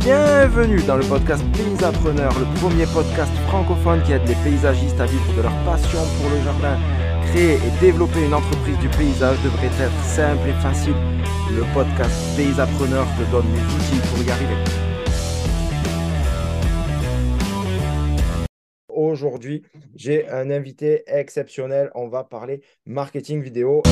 Bienvenue dans le podcast Paysapreneur, le premier podcast francophone qui aide les paysagistes à vivre de leur passion pour le jardin. Créer et développer une entreprise du paysage devrait être simple et facile. Le podcast Paysapreneur te donne les outils pour y arriver. Aujourd'hui, j'ai un invité exceptionnel. On va parler marketing vidéo.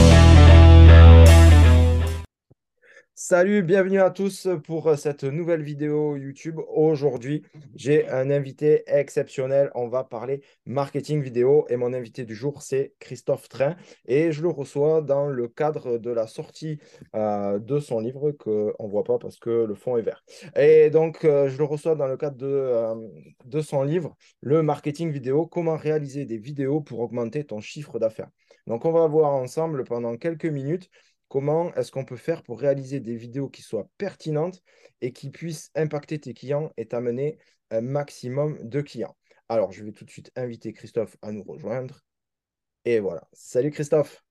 Salut, bienvenue à tous pour euh, cette nouvelle vidéo YouTube. Aujourd'hui, j'ai un invité exceptionnel. On va parler marketing vidéo et mon invité du jour, c'est Christophe Train et je le reçois dans le cadre de la sortie euh, de son livre qu'on ne voit pas parce que le fond est vert. Et donc, euh, je le reçois dans le cadre de, de son livre, Le marketing vidéo, comment réaliser des vidéos pour augmenter ton chiffre d'affaires. Donc, on va voir ensemble pendant quelques minutes Comment est-ce qu'on peut faire pour réaliser des vidéos qui soient pertinentes et qui puissent impacter tes clients et t'amener un maximum de clients Alors, je vais tout de suite inviter Christophe à nous rejoindre. Et voilà. Salut Christophe.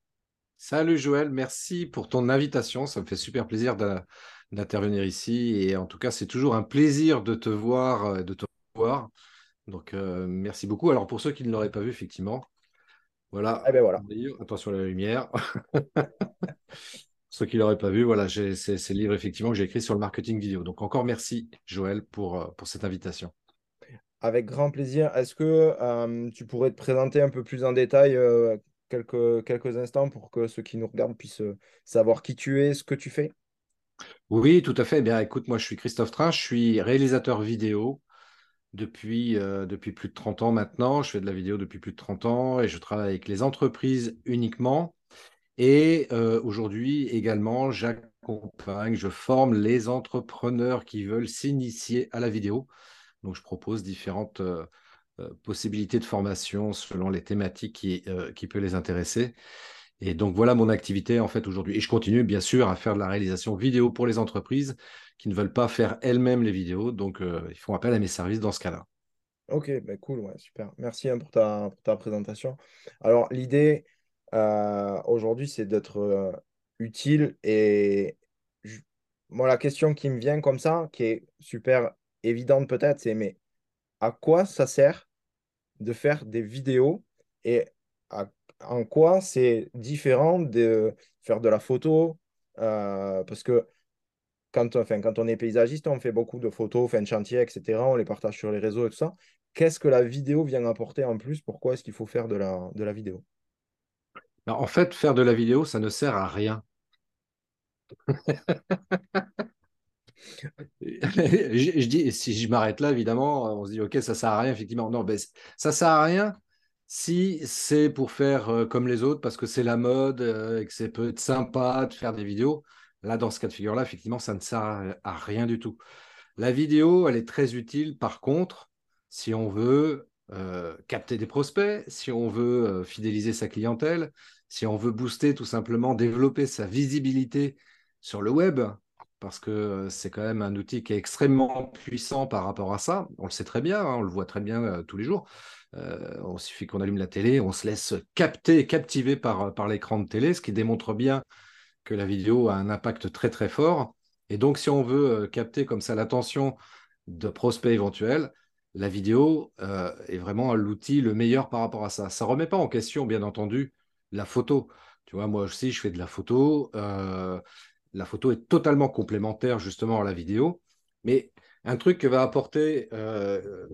Salut Joël, merci pour ton invitation. Ça me fait super plaisir d'intervenir ici. Et en tout cas, c'est toujours un plaisir de te voir, euh, de te voir. Donc, euh, merci beaucoup. Alors, pour ceux qui ne l'auraient pas vu, effectivement, voilà. Eh ben voilà. Attention à la lumière. Ceux qui ne l'auraient pas vu, voilà, c'est le livre effectivement que j'ai écrit sur le marketing vidéo. Donc encore merci Joël pour, euh, pour cette invitation. Avec grand plaisir. Est-ce que euh, tu pourrais te présenter un peu plus en détail euh, quelques, quelques instants pour que ceux qui nous regardent puissent savoir qui tu es, ce que tu fais? Oui, tout à fait. Eh bien, écoute, moi je suis Christophe Train, je suis réalisateur vidéo depuis, depuis plus de 30 ans maintenant. Je fais de la vidéo depuis plus de 30 ans et je travaille avec les entreprises uniquement. Et aujourd'hui également, j'accompagne, je forme les entrepreneurs qui veulent s'initier à la vidéo. Donc, je propose différentes possibilités de formation selon les thématiques qui, qui peuvent les intéresser. Et donc, voilà mon activité en fait aujourd'hui. Et je continue bien sûr à faire de la réalisation vidéo pour les entreprises qui ne veulent pas faire elles-mêmes les vidéos. Donc, ils font appel à mes services dans ce cas-là. Ok, ben cool, ouais, super. Merci hein, pour, ta, présentation. Alors, l'idée, euh, aujourd'hui, c'est d'être euh, utile. Et moi, la question qui me vient comme ça, qui est super évidente peut-être, c'est mais à quoi ça sert de faire des vidéos et en quoi c'est différent de faire de la photo euh, Parce que quand, on est paysagiste, on fait beaucoup de photos, fin de chantier, etc. On les partage sur les réseaux et tout ça. Qu'est-ce que la vidéo vient apporter en plus? Pourquoi est-ce qu'il faut faire de la, de la vidéo? Bah, en fait, faire de la vidéo, ça ne sert à rien. je, dis, si je m'arrête là, évidemment, on se dit, OK, ça sert à rien, effectivement. Non, ben, ça sert à rien si c'est pour faire euh, comme les autres, parce que c'est la mode euh, et que c'est peut être sympa de faire des vidéos. Là, dans ce cas de figure-là, effectivement, ça ne sert à rien du tout. La vidéo, elle est très utile, par contre, si on veut euh, capter des prospects, si on veut fidéliser sa clientèle, si on veut booster tout simplement, développer sa visibilité sur le web, parce que c'est quand même un outil qui est extrêmement puissant par rapport à ça. On le sait très bien, hein, on le voit très bien euh, tous les jours. Euh, il suffit qu'on allume la télé, on se laisse capter, captiver par, par l'écran de télé, ce qui démontre bien que la vidéo a un impact très très fort. Et donc, si on veut euh, capter comme ça l'attention de prospects éventuels, la vidéo est vraiment l'outil le meilleur par rapport à ça. Ça ne remet pas en question, bien entendu, la photo. Tu vois, moi aussi, je fais de la photo. Euh, la photo est totalement complémentaire justement à la vidéo. Mais un truc que va apporter euh,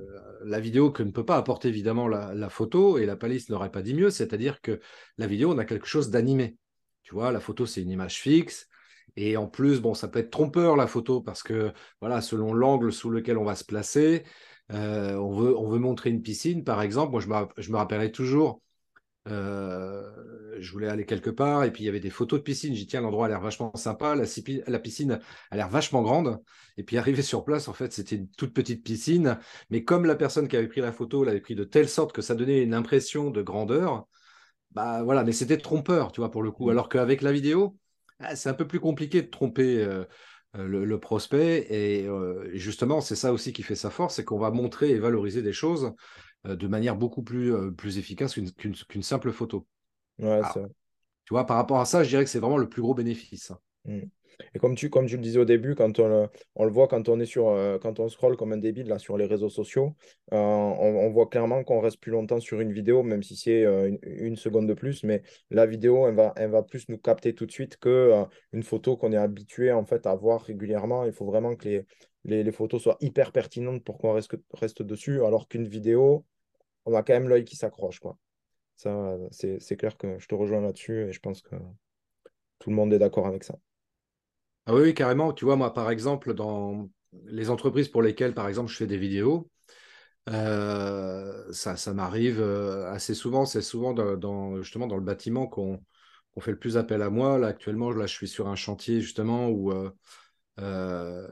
la vidéo que ne peut pas apporter évidemment la, photo, et la palisse n'aurait pas dit mieux, c'est-à-dire que la vidéo, on a quelque chose d'animé. Tu vois, la photo, c'est une image fixe. Et en plus, bon, ça peut être trompeur la photo parce que, voilà, selon l'angle sous lequel on va se placer, euh, on, veut, on veut montrer une piscine, par exemple. Moi, je me, je rappellerai toujours euh, je voulais aller quelque part et puis il y avait des photos de piscine. Dit, tiens, l'endroit a l'air vachement sympa. La, la piscine a l'air vachement grande. Et puis arrivé sur place, en fait, c'était une toute petite piscine. Mais comme la personne qui avait pris la photo l'avait pris de telle sorte que ça donnait une impression de grandeur, bah voilà, mais c'était trompeur, tu vois, pour le coup. Mmh. Alors qu'avec la vidéo, ah, c'est un peu plus compliqué de tromper. Euh, euh, le, prospect. Et justement, c'est ça aussi qui fait sa force, c'est qu'on va montrer et valoriser des choses euh, de manière beaucoup plus, euh, plus efficace qu'une simple photo. Ouais, tu vois, par rapport à ça, je dirais que c'est vraiment le plus gros bénéfice. Mmh. Et comme tu, comme tu le disais au début, quand on, on le voit quand on est sur, euh, quand on scrolle comme un débile là, sur les réseaux sociaux, euh, on, voit clairement qu'on reste plus longtemps sur une vidéo, même si c'est euh, une, seconde de plus. Mais la vidéo, elle va, elle va plus nous capter tout de suite que une photo qu'on est habitué en fait à voir régulièrement. Il faut vraiment que les, les, photos soient hyper pertinentes pour qu'on reste, reste dessus, alors qu'une vidéo, on a quand même l'œil qui s'accroche. c'est clair que je te rejoins là-dessus et je pense que tout le monde est d'accord avec ça. Ah oui, oui, carrément. Tu vois, moi, par exemple, dans les entreprises pour lesquelles, par exemple, je fais des vidéos, euh, ça, ça m'arrive euh, assez souvent. C'est souvent dans, dans- justement dans le bâtiment qu'on fait le plus appel à moi. Là, actuellement, là, je suis sur un chantier justement où, euh, euh,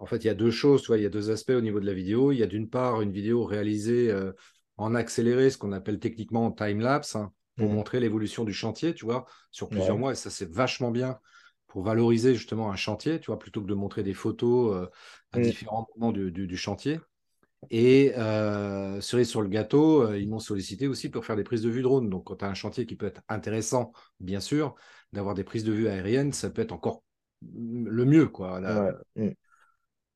en fait, il y a deux choses. Tu vois, il y a deux aspects au niveau de la vidéo. Il y a d'une part une vidéo réalisée en accéléré, ce qu'on appelle techniquement en time-lapse, hein, pour Mhm. montrer l'évolution du chantier, tu vois, sur plusieurs Ouais. mois. Et ça, c'est vachement bien pour valoriser justement un chantier, tu vois, plutôt que de montrer des photos euh, à Mhm. différents moments du, du- du chantier. Et euh, cerise sur le gâteau, euh, ils m'ont sollicité aussi pour faire des prises de vue drone. Donc, quand tu as un chantier qui peut être intéressant, bien sûr, d'avoir des prises de vue aériennes, ça peut être encore le mieux, quoi. Là, Ouais.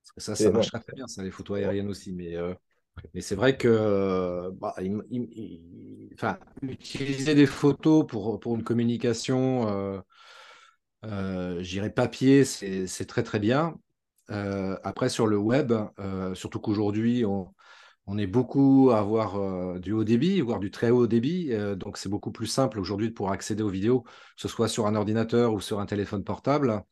Parce que ça, ça marche très, bien, ça, les photos aériennes aussi. Mais, euh, mais c'est vrai que bah, il- il- il- enfin, utiliser des photos pour, pour une communication, euh, j'irais papier, c'est très, très bien. Euh, après, sur le web, euh, surtout qu'aujourd'hui, on, est beaucoup à avoir du haut débit, voire du très haut débit. donc, c'est beaucoup plus simple aujourd'hui de pouvoir accéder aux vidéos, que ce soit sur un ordinateur ou sur un téléphone portable.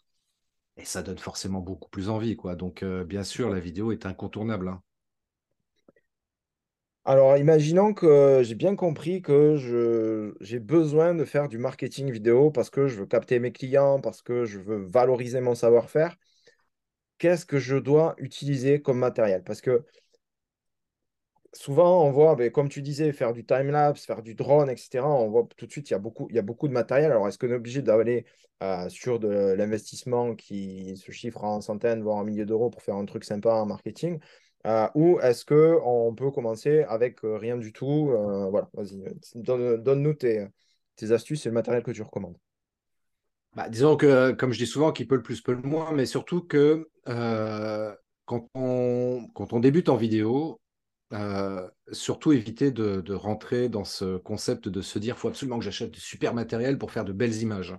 Et ça donne forcément beaucoup plus envie, quoi. Donc, bien sûr, la vidéo est incontournable. hein. Alors, imaginons que j'ai bien compris que j'ai besoin de faire du marketing vidéo parce que je veux capter mes clients, parce que je veux valoriser mon savoir-faire. Qu'est-ce que je dois utiliser comme matériel? Parce que souvent, on voit, ben, comme tu disais, faire du time-lapse, faire du drone, etc. On voit tout de suite, il y a beaucoup, il y a beaucoup de matériel. Alors, est-ce qu'on est obligé d'aller euh, sur de l'investissement qui se chiffre en centaines, voire en milliers d'euros pour faire un truc sympa en marketing? Euh, ou est-ce qu'on peut commencer avec euh, rien du tout? Euh, voilà, vas-y, donne, donne-nous tes, astuces et le matériel que tu recommandes. Bah, disons que, comme je dis souvent, qui peut le plus peut le moins, mais surtout que quand on, on débute en vidéo, surtout éviter de, rentrer dans ce concept de se dire, faut absolument que j'achète du super matériel pour faire de belles images.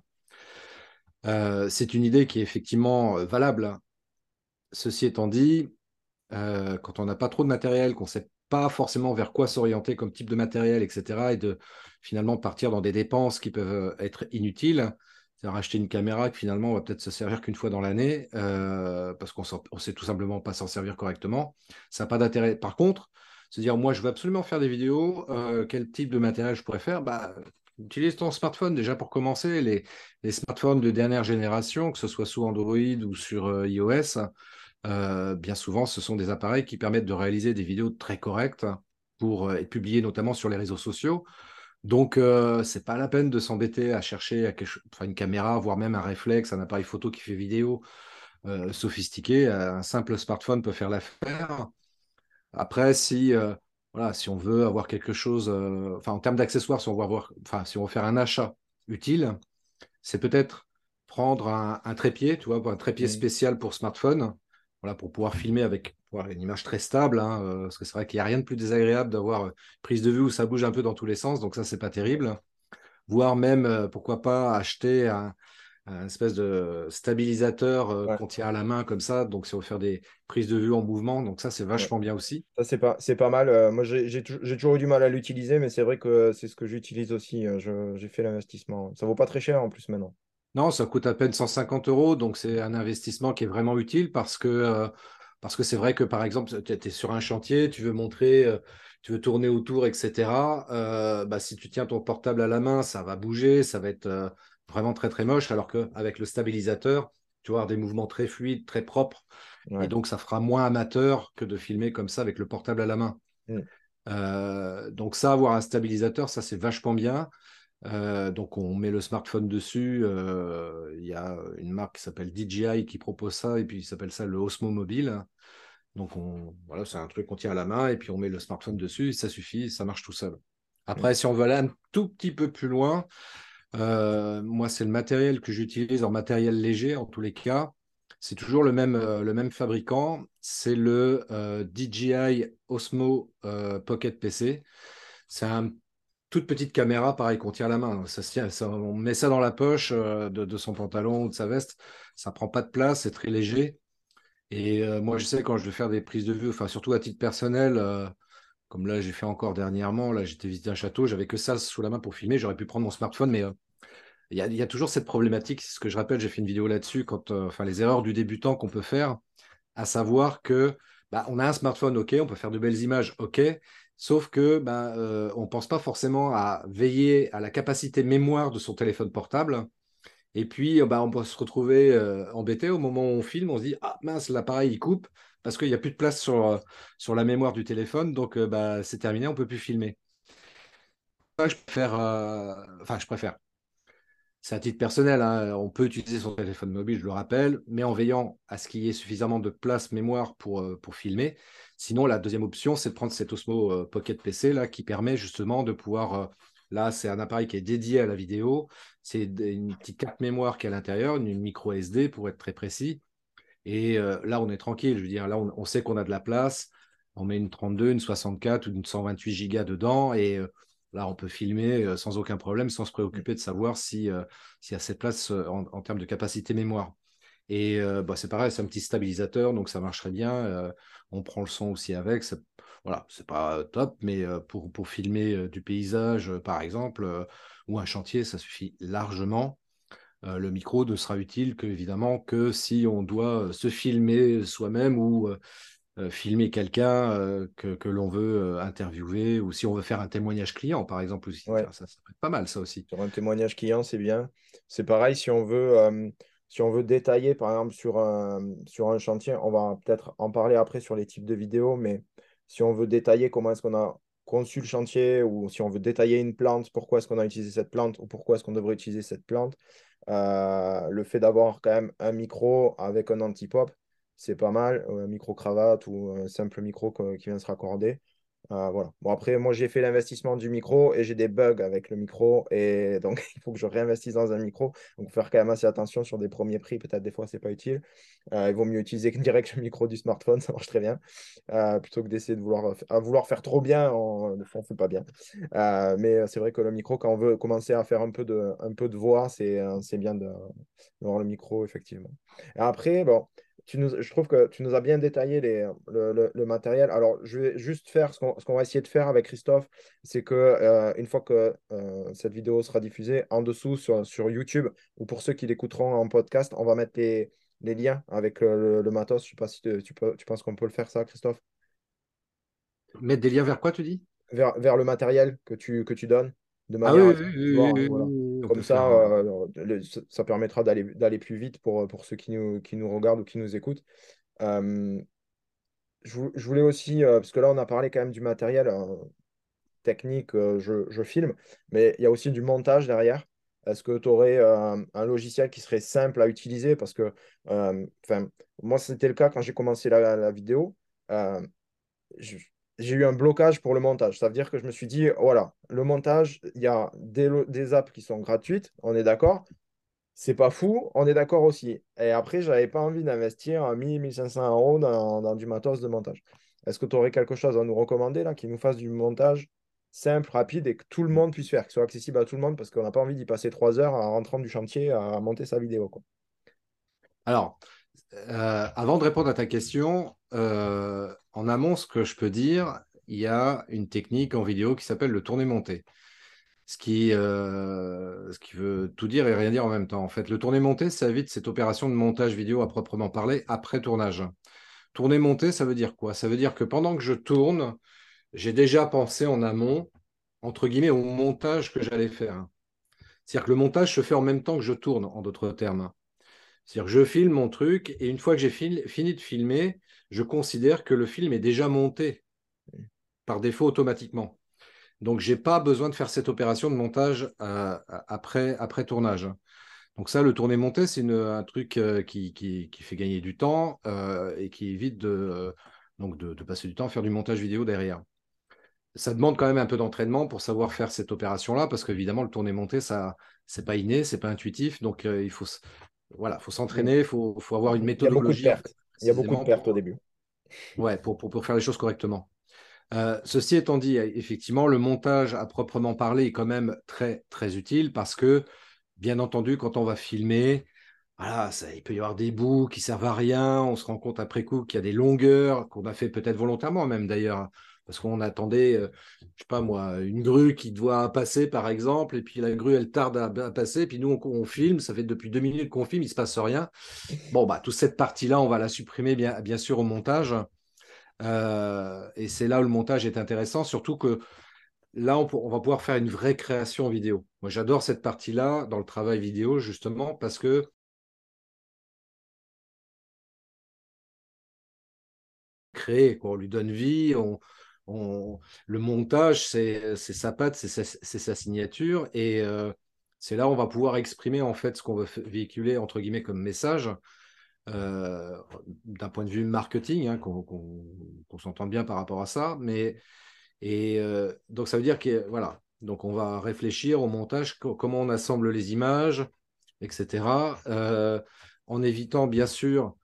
C'est une idée qui est effectivement valable. Ceci étant dit, euh, quand on n'a pas trop de matériel, qu'on ne sait pas forcément vers quoi s'orienter comme type de matériel, etc., et de finalement partir dans des dépenses qui peuvent être inutiles, c'est-à-dire acheter une caméra que finalement on va peut-être se servir qu'une fois dans l'année, euh, parce qu'on ne sait tout simplement pas s'en servir correctement, ça n'a pas d'intérêt. Par contre, se dire, moi je veux absolument faire des vidéos, euh, quel type de matériel je pourrais faire? Bah, Utilise ton smartphone déjà pour commencer. Les, smartphones de dernière génération, que ce soit sous Android ou sur euh, iOS, euh, bien souvent, ce sont des appareils qui permettent de réaliser des vidéos très correctes pour euh, être publiées notamment sur les réseaux sociaux. Donc, euh, c'est pas la peine de s'embêter à chercher à quelque chose- enfin, une caméra, voire même un réflexe, un appareil photo qui fait vidéo euh, sophistiqué. Un simple smartphone peut faire l'affaire. Après, si, euh, voilà, si on veut avoir quelque chose, euh, enfin, en termes d'accessoires, si on veut avoir, enfin, si on veut faire un achat utile, c'est peut-être prendre un, un trépied, tu vois, un trépied spécial pour smartphone, voilà, pour pouvoir filmer avec une image très stable, hein, euh, parce que c'est vrai qu'il n'y a rien de plus désagréable d'avoir une prise de vue où ça bouge un peu dans tous les sens, donc ça, c'est pas terrible. Voire même, euh, pourquoi pas, acheter un, un espèce de stabilisateur euh, Ouais, qu'on tient à la main comme ça, donc si on veut faire des prises de vue en mouvement, donc ça, c'est ouais. vachement bien aussi. Ça, c'est pas, c'est pas mal. Euh, moi, j'ai j'ai tou- j'ai toujours eu du mal à l'utiliser, mais c'est vrai que c'est ce que j'utilise aussi. Euh, j'ai fait l'investissement. Ça vaut pas très cher en plus maintenant. Non, ça coûte à peine 150 euros, donc c'est un investissement qui est vraiment utile parce que euh, parce que c'est vrai que par exemple, tu es sur un chantier, tu veux montrer, euh, tu veux tourner autour, etc. euh, bah, si tu tiens ton portable à la main, ça va bouger, ça va être vraiment très très moche, alors qu'avec le stabilisateur, tu vas avoir des mouvements très fluides, très propres, et donc ça fera moins amateur que de filmer comme ça avec le portable à la main. Mm. Donc ça, avoir un stabilisateur, ça c'est vachement bien. Euh, donc on met le smartphone dessus. euh, Il y a une marque qui s'appelle DJI qui propose ça et puis il s'appelle ça le Osmo Mobile. Donc on, voilà, c'est un truc qu'on tient à la main et puis on met le smartphone dessus, ça suffit, ça marche tout seul. Après, Mm. si on veut aller un tout petit peu plus loin, Euh, moi, c'est le matériel que j'utilise en matériel léger, en tous les cas. C'est toujours le même, le même fabricant. C'est le DJI Osmo Pocket PC. C'est une petite caméra, pareil, qu'on tient la main. Ça, ça, on met ça dans la poche de, de, son pantalon ou de sa veste. Ça prend pas de place, c'est très léger. Et moi, je sais quand je veux faire des prises de vue, enfin, surtout à titre personnel, comme là, j'ai fait encore dernièrement, là, j'étais visiter un château, j'avais que ça sous la main pour filmer. J'aurais pu prendre mon smartphone, mais il y, a, toujours cette problématique, c'est ce que je rappelle, j'ai fait une vidéo là-dessus, quand, euh, enfin, les erreurs du débutant qu'on peut faire, à savoir que bah, on a un smartphone, ok, on peut faire de belles images, ok, sauf que bah, euh, on ne pense pas forcément à veiller à la capacité mémoire de son téléphone portable. Et puis, bah, on peut se retrouver euh, embêté au moment où on filme, on se dit Ah mince, l'appareil il coupe parce qu'il n'y a plus de place sur, sur la mémoire du téléphone, donc bah, c'est terminé, on ne peut plus filmer. Je préfère, enfin, je préfère c'est à titre personnel, hein, on peut utiliser son téléphone mobile, je le rappelle, mais en veillant à ce qu'il y ait suffisamment de place mémoire pour, euh, pour filmer. Sinon, la deuxième option, c'est de prendre cet Osmo euh, Pocket PC là, qui permet justement de pouvoir. Euh, là, c'est un appareil qui est dédié à la vidéo. C'est une petite carte mémoire qui est à l'intérieur, une micro SD pour être très précis. Et là, on est tranquille. Je veux dire, là, on, sait qu'on a de la place. On met une 32, une 64 ou une 128 gigas dedans et Là, on peut filmer euh, sans aucun problème, sans se préoccuper de savoir si, euh, s'il y a cette place euh, en, termes de capacité mémoire. Et bah, c'est pareil, c'est un petit stabilisateur, donc ça marcherait bien. on prend le son aussi avec. Voilà, c'est pas top, mais pour, pour filmer du paysage, par exemple, ou un chantier, ça suffit largement. le micro ne sera utile que, évidemment, que si on doit se filmer soi-même ou euh, filmer quelqu'un euh, que, l'on veut euh, interviewer ou si on veut faire un témoignage client, par exemple, aussi. Ça, ça, serait pas mal, ça aussi. Sur un témoignage client, c'est bien. C'est pareil, si on veut, si on veut détailler, par exemple, sur un, sur un chantier, on va peut-être en parler après sur les types de vidéos, mais si on veut détailler comment est-ce qu'on a conçu le chantier ou si on veut détailler une plante, pourquoi est-ce qu'on a utilisé cette plante ou pourquoi est-ce qu'on devrait utiliser cette plante, le fait d'avoir quand même un micro avec un anti-pop, c'est pas mal. Un micro-cravate ou un simple micro qui vient se raccorder. Euh, voilà. Bon, après, moi, j'ai fait l'investissement du micro et j'ai des bugs avec le micro. Et donc, il faut que je réinvestisse dans un micro. Donc, faire quand même assez attention sur des premiers prix. Peut-être des fois, c'est pas utile. Euh, il vaut mieux utiliser direct le micro du smartphone. Ça marche très bien. Euh, plutôt que d'essayer de vouloir, à vouloir faire trop bien, on ne fait pas bien. mais c'est vrai que le micro, quand on veut commencer à faire un peu de, un peu de voix, c'est bien d'avoir le micro, effectivement. Et après, bon je trouve que tu nous as bien détaillé les, le, matériel. Alors, je vais juste faire ce qu'on va essayer de faire avec Christophe, c'est que euh, une fois que euh, cette vidéo sera diffusée, en dessous sur, YouTube, ou pour ceux qui l'écouteront en podcast, on va mettre les, liens avec le, matos. Je ne sais pas si tu, peux, tu penses qu'on peut le faire, ça, Christophe? Mettre des liens vers quoi, tu dis? Vers, vers le matériel que tu, que tu donnes de ah manière oui, Comme ça, euh, ça permettra d'aller plus vite pour, pour ceux qui nous, qui nous regardent ou qui nous écoutent. Euh, je, voulais aussi, euh, parce que là, on a parlé quand même du matériel technique, je, je, filme, mais il y a aussi du montage derrière. Est-ce que tu aurais un logiciel qui serait simple à utiliser? Parce que moi, c'était le cas quand j'ai commencé la, la vidéo. Je, j'ai eu un blocage pour le montage. Ça veut dire que je me suis dit, voilà, le montage, il y a des, des apps qui sont gratuites, on est d'accord. C'est pas fou, on est d'accord aussi. Et après, je n'avais pas envie d'investir 1000, 1500 euros dans, du matos de montage. Est-ce que tu aurais quelque chose à nous recommander là qui nous fasse du montage simple, rapide et que tout le monde puisse faire, qui soit accessible à tout le monde parce qu'on n'a pas envie d'y passer trois heures en rentrant du chantier à monter sa vidéo. Alors, euh, avant de répondre à ta question, euh, en amont, ce que je peux dire, il y a une technique en vidéo qui s'appelle le tourné-monté. Ce qui, euh, ce qui veut tout dire et rien dire en même temps. En fait, le tourné-monté, ça évite cette opération de montage vidéo à proprement parler après tournage. Tourné-monté, ça veut dire quoi? Ça veut dire que pendant que je tourne, j'ai déjà pensé en amont, entre guillemets, au montage que j'allais faire. C'est-à-dire que le montage se fait en même temps que je tourne, en d'autres termes. C'est-à-dire que je filme mon truc et une fois que j'ai fini de filmer, je considère que le film est déjà monté par défaut automatiquement. Donc, je n'ai pas besoin de faire cette opération de montage euh, après, après tournage. Donc ça, le tourner-monter, c'est un truc euh, qui, qui, fait gagner du temps euh, et qui évite de, donc de, passer du temps à faire du montage vidéo derrière. ça demande quand même un peu d'entraînement pour savoir faire cette opération-là, parce qu'évidemment, le tourner-monter, ça, c'est pas inné, c'est pas intuitif. Donc, il faut, voilà, faut s'entraîner, il faut, faut, avoir une méthodologie. Il y a beaucoup de pertes, il y a beaucoup de pertes au début. Ouais, pour, pour, pour, faire les choses correctement. Euh, ceci étant dit, effectivement, le montage à proprement parler est quand même très, très utile parce que, bien entendu, quand on va filmer, voilà, ça, il peut y avoir des bouts qui servent à rien. On se rend compte après coup qu'il y a des longueurs qu'on a fait peut-être volontairement même d'ailleurs, parce qu'on attendait, euh, je sais pas moi, une grue qui doit passer par exemple, et puis la grue elle tarde à, passer, puis nous on, filme, ça fait depuis deux minutes qu'on filme, il se passe rien. Bon bah toute cette partie-là, on va la supprimer bien, bien sûr au montage, euh, et c'est là où le montage est intéressant, surtout que là on, on va pouvoir faire une vraie création vidéo. Moi j'adore cette partie-là dans le travail vidéo justement parce que créer, on lui donne vie, on, le montage, c'est sa patte, c'est sa, signature, et euh, c'est là où on va pouvoir exprimer en fait ce qu'on veut véhiculer entre guillemets comme message. Euh, d'un point de vue marketing, hein, qu'on s'entende bien par rapport à ça, mais et euh, donc ça veut dire que voilà, donc on va réfléchir au montage, comment on assemble les images, etc. en évitant bien sûr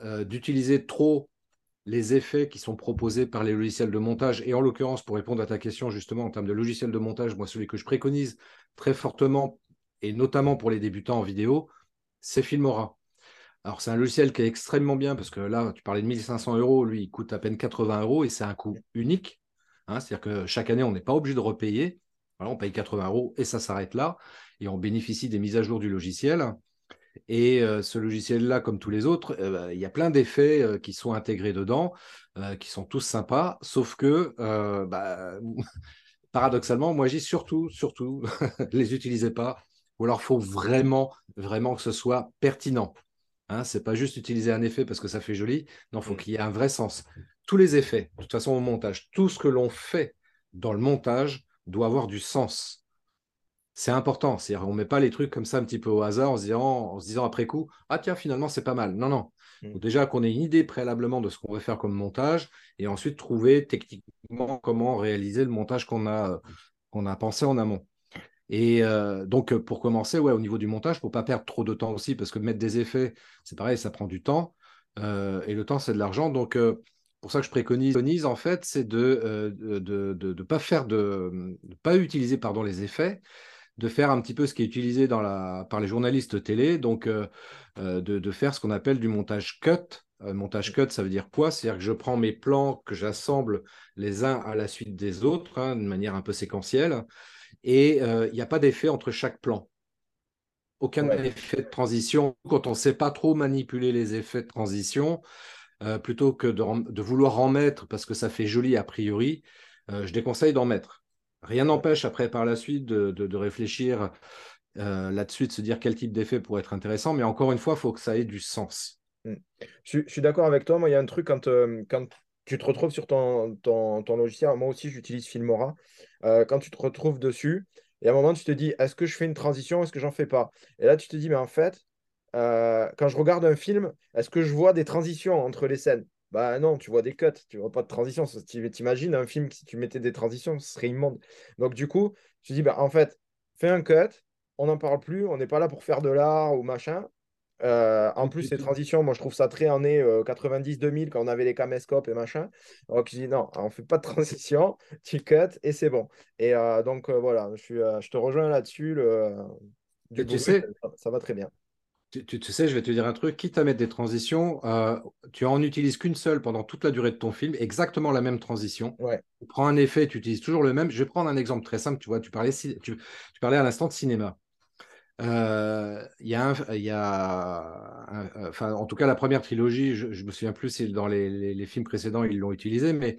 d'utiliser trop les effets qui sont proposés par les logiciels de montage. Et en l'occurrence, pour répondre à ta question justement en termes de logiciel de montage, moi celui que je préconise très fortement, et notamment pour les débutants en vidéo, c'est Filmora. Alors c'est un logiciel qui est extrêmement bien parce que là, tu parlais de 1500 euros, lui, il coûte à peine 80 euros et c'est un coût unique. Hein. C'est-à-dire que chaque année, on n'est pas obligé de repayer. on paye 80 euros et ça s'arrête là. Et on bénéficie des mises à jour du logiciel. Et euh, ce logiciel-là, comme tous les autres, euh, bah, il y a plein d'effets euh, qui sont intégrés dedans, qui sont tous sympas, sauf que, bah, paradoxalement, moi, j'ai surtout, surtout, les utilisez pas, ou alors il faut vraiment, vraiment que ce soit pertinent. Hein, c'est pas juste utiliser un effet parce que ça fait joli, non, il faut mm. qu'il y ait un vrai sens. Tous les effets, de toute façon, au montage, tout ce que l'on fait dans le montage doit avoir du sens c'est important. C'est-à-dire, on ne met pas les trucs comme ça un petit peu au hasard en se disant, en se disant après coup, ah tiens, finalement, c'est pas mal. Non, non. Il mm. faut déjà qu'on ait une idée préalablement de ce qu'on veut faire comme montage et ensuite trouver techniquement comment réaliser le montage qu'on a, qu'on a pensé en amont. Et euh, donc, pour commencer, ouais, au niveau du montage, pour ne pas perdre trop de temps aussi, parce que mettre des effets, c'est pareil, ça prend du temps. Euh, et le temps, c'est de l'argent. Donc, euh, pour ça que je préconise, en fait, c'est de ne de, de, pas faire de, pas utiliser pardon, les effets, de faire un petit peu ce qui est utilisé dans la, par les journalistes télé, donc euh, euh, de, faire ce qu'on appelle du montage cut. Euh, montage cut, ça veut dire quoi? C'est-à-dire que je prends mes plans, que j'assemble les uns à la suite des autres, hein, de manière un peu séquentielle, et il n'y a pas d'effet entre chaque plan. Aucun effet de transition. Quand on ne sait pas trop manipuler les effets de transition, plutôt que de, de, vouloir en mettre parce que ça fait joli a priori, je déconseille d'en mettre. Rien n'empêche après par la suite de, réfléchir euh, là-dessus, de se dire quel type d'effet pourrait être intéressant, mais encore une fois, il faut que ça ait du sens. Hmm. Je, suis d'accord avec toi. Moi, il y a un truc quand, euh, tu te retrouves sur ton, logiciel, moi aussi j'utilise Filmora, euh, quand tu te retrouves dessus, et à un moment tu te dis, est-ce que je fais une transition, est-ce que j'en fais pas? Et là tu te dis, mais en fait, quand je regarde un film, est-ce que je vois des transitions entre les scènes? Bah non, tu vois des cuts, tu vois pas de transition. T'imagines un film, si tu mettais des transitions, ce serait immonde. Donc du coup, je dis, bah en fait, fais un cut, on n'en parle plus, on n'est pas là pour faire de l'art ou machin. Euh, en plus, ces transitions, moi je trouve ça très années 90-2000 euh, quand on avait les caméscopes et machin. Donc je dis non, on fait pas de transition, tu cut et c'est bon. Et euh, donc voilà, je, suis, je te rejoins là-dessus. Le, tu sais, ça va très bien. Tu, sais, je vais te dire un truc, quitte à mettre des transitions, euh, tu en utilises qu'une seule pendant toute la durée de ton film, exactement la même transition. Ouais. Tu prends un effet, tu utilises toujours le même. Je vais prendre un exemple très simple, tu vois, tu parlais, tu, parlais à l'instant de cinéma. Euh, il y a, y a enfin, en tout cas, la première trilogie, je ne me souviens plus si dans les films précédents ils l'ont utilisé, mais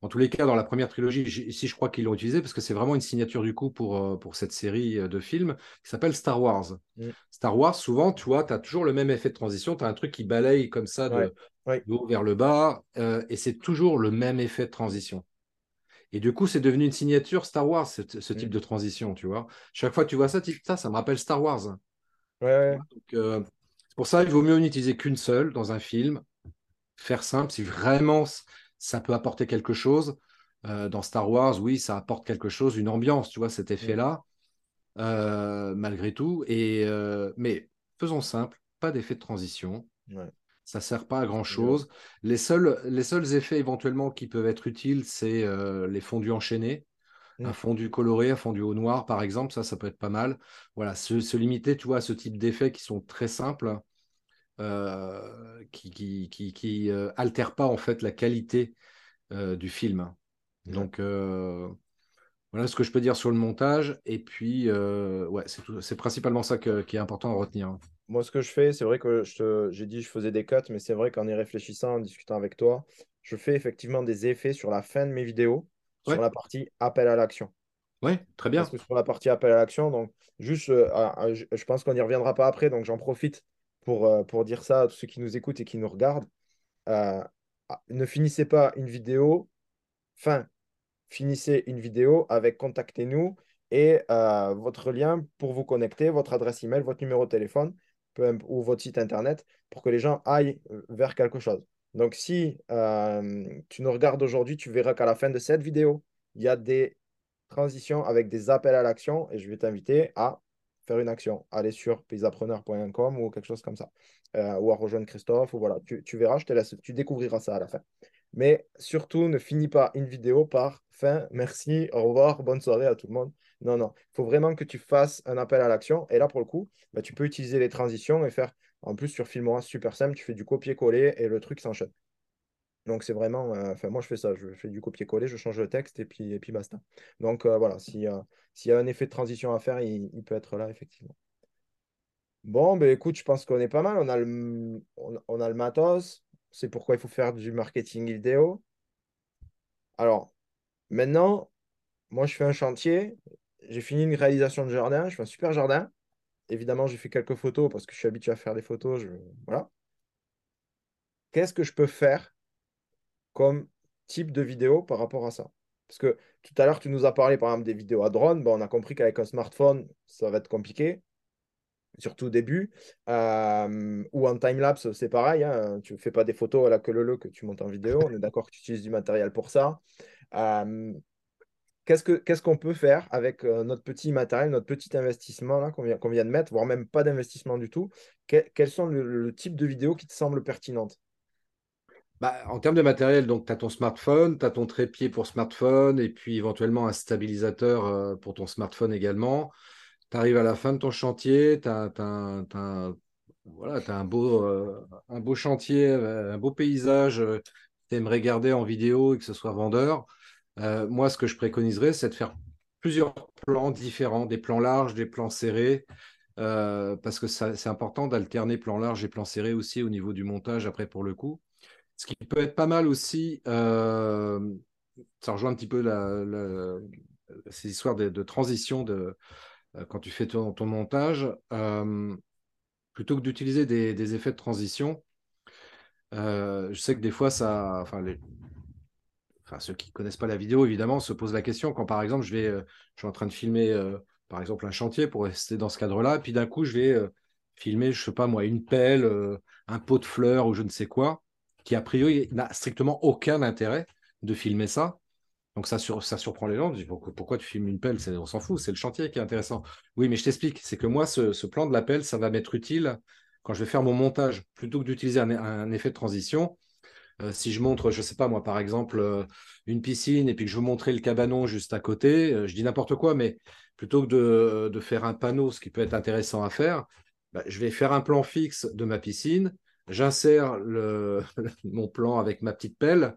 en tous les cas, dans la première trilogie, ici je crois qu'ils l'ont utilisé parce que c'est vraiment une signature du coup pour, euh, pour cette série euh, de films qui s'appelle Star Wars. Mm. Star Wars, souvent, tu vois, tu as toujours le même effet de transition. Tu as un truc qui balaye comme ça de, haut vers le bas euh, et c'est toujours le même effet de transition. Et du coup, c'est devenu une signature Star Wars, ce, mm. type de transition, tu vois. Chaque fois que tu vois ça, tu ça, ça me rappelle Star Wars. c'est pour ça, il vaut mieux n'utiliser qu'une seule dans un film, faire simple, si vraiment ça peut apporter quelque chose. dans Star Wars, oui, ça apporte quelque chose, une ambiance, tu vois, cet effet-là, malgré tout. Et, mais faisons simple, pas d'effet de transition. Ça ne sert pas à grand-chose. Les seuls, les seuls effets éventuellement qui peuvent être utiles, c'est les fondus enchaînés. Un mm. fondu coloré, un fondu au noir, par exemple, ça, ça peut être pas mal. Voilà, se, limiter, tu vois, à ce type d'effets qui sont très simples, euh, qui qui, qui, qui euh, altèrent pas en fait la qualité euh, du film. Donc voilà ce que je peux dire sur le montage. Et puis, ouais, c'est principalement ça qui est important à retenir. Moi, ce que je fais, c'est vrai que j'ai dit que je faisais des cuts, mais c'est vrai qu'en y réfléchissant, en discutant avec toi, je fais effectivement des effets sur la fin de mes vidéos sur la partie appel à l'action. Oui, très bien. Parce que sur la partie appel à l'action, donc juste, euh, je, pense qu'on n'y reviendra pas après, donc j'en profite pour, euh, pour dire ça à tous ceux qui nous écoutent et qui nous regardent. Euh, ah, ne finissez pas une vidéo, enfin, finissez une vidéo avec contactez-nous et votre lien pour vous connecter, votre adresse email, votre numéro de téléphone ou votre site internet pour que les gens aillent vers quelque chose. Donc, si euh, tu nous regardes aujourd'hui, tu verras qu'à la fin de cette vidéo, il y a des transitions avec des appels à l'action et je vais t'inviter à faire une action. Aller sur paysappreneur.com ou quelque chose comme ça. Euh, ou à rejoindre Christophe. Ou voilà, tu, verras, je te laisse, tu découvriras ça à la fin. Mais surtout, ne finis pas une vidéo par fin, merci, au revoir, bonne soirée à tout le monde. Non, non, il faut vraiment que tu fasses un appel à l'action. Et là, pour le coup, bah, tu peux utiliser les transitions et faire en plus, sur Filmora, super simple, tu fais du copier-coller et le truc s'enchaîne. Donc, c'est vraiment. Euh, enfin, moi, je fais ça. Je fais du copier-coller, je change le texte et puis, et puis basta. Donc, euh, voilà, s'il y a un effet de transition à faire, il, peut être là, effectivement. Bon, ben écoute, je pense qu'on est pas mal. On a le, on, a le matos. C'est pourquoi il faut faire du marketing vidéo. Alors, maintenant, moi, je fais un chantier. J'ai fini une réalisation de jardin. Je fais un super jardin. Évidemment, j'ai fait quelques photos parce que je suis habitué à faire des photos. Je... Voilà. Qu'est-ce que je peux faire type de vidéo par rapport à ça Parce que tout à l'heure, tu nous as parlé par exemple des vidéos à drone. Bon, on a compris qu'avec un smartphone, ça va être compliqué, surtout au début. Euh, ou en time-lapse, c'est pareil. Hein. Tu ne fais pas des photos à la queue le que tu montes en vidéo. On est d'accord que tu utilises du matériel pour ça. Euh, Qu'est-ce qu'on peut faire avec euh, notre petit matériel, notre petit investissement qu'on vient, vient, de mettre, voire même pas d'investissement du tout? Quels sont le, type de vidéos qui te semblent pertinentes? Bah, en termes de matériel, tu as ton smartphone, tu as ton trépied pour smartphone et puis éventuellement un stabilisateur euh, pour ton smartphone également. Tu arrives à la fin de ton chantier, tu as, voilà, un, beau, euh, un beau chantier, un beau paysage que tu aimerais garder en vidéo et que ce soit vendeur. Euh, moi, ce que je préconiserais, c'est de faire plusieurs plans différents, des plans larges, des plans serrés, euh, parce que c'est important d'alterner plans larges et plans serrés aussi au niveau du montage après pour le coup. Ce qui peut être pas mal aussi, euh, ça rejoint un petit peu ces histoires de, transition de, quand tu fais ton, montage, plutôt que d'utiliser des, effets de transition. je sais que des fois, ça, enfin, enfin ceux qui ne connaissent pas la vidéo, évidemment, se posent la question quand, par exemple, je, vais, euh, je suis en train de filmer, euh, par exemple, un chantier pour rester dans ce cadre-là, puis d'un coup, je vais euh, filmer, je sais pas moi, une pelle, un pot de fleurs ou je ne sais quoi, qui a priori n'a strictement aucun intérêt de filmer ça. Donc ça, surprend les gens. pourquoi, pourquoi tu filmes une pelle? On s'en fout, c'est le chantier qui est intéressant. Oui, mais je t'explique, c'est que moi, ce, plan de la pelle, ça va m'être utile quand je vais faire mon montage. Plutôt que d'utiliser un, effet de transition, euh, si je montre, je ne sais pas moi, par exemple, euh, une piscine et puis que je veux montrer le cabanon juste à côté, euh, je dis n'importe quoi, mais plutôt que de, faire un panneau, ce qui peut être intéressant à faire, bah, je vais faire un plan fixe de ma piscine, j'insère mon plan avec ma petite pelle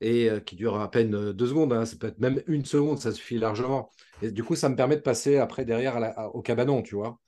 et qui dure à peine deux secondes, hein, ça peut être même une seconde, ça suffit largement. Et du coup, ça me permet de passer après derrière au cabanon, tu vois.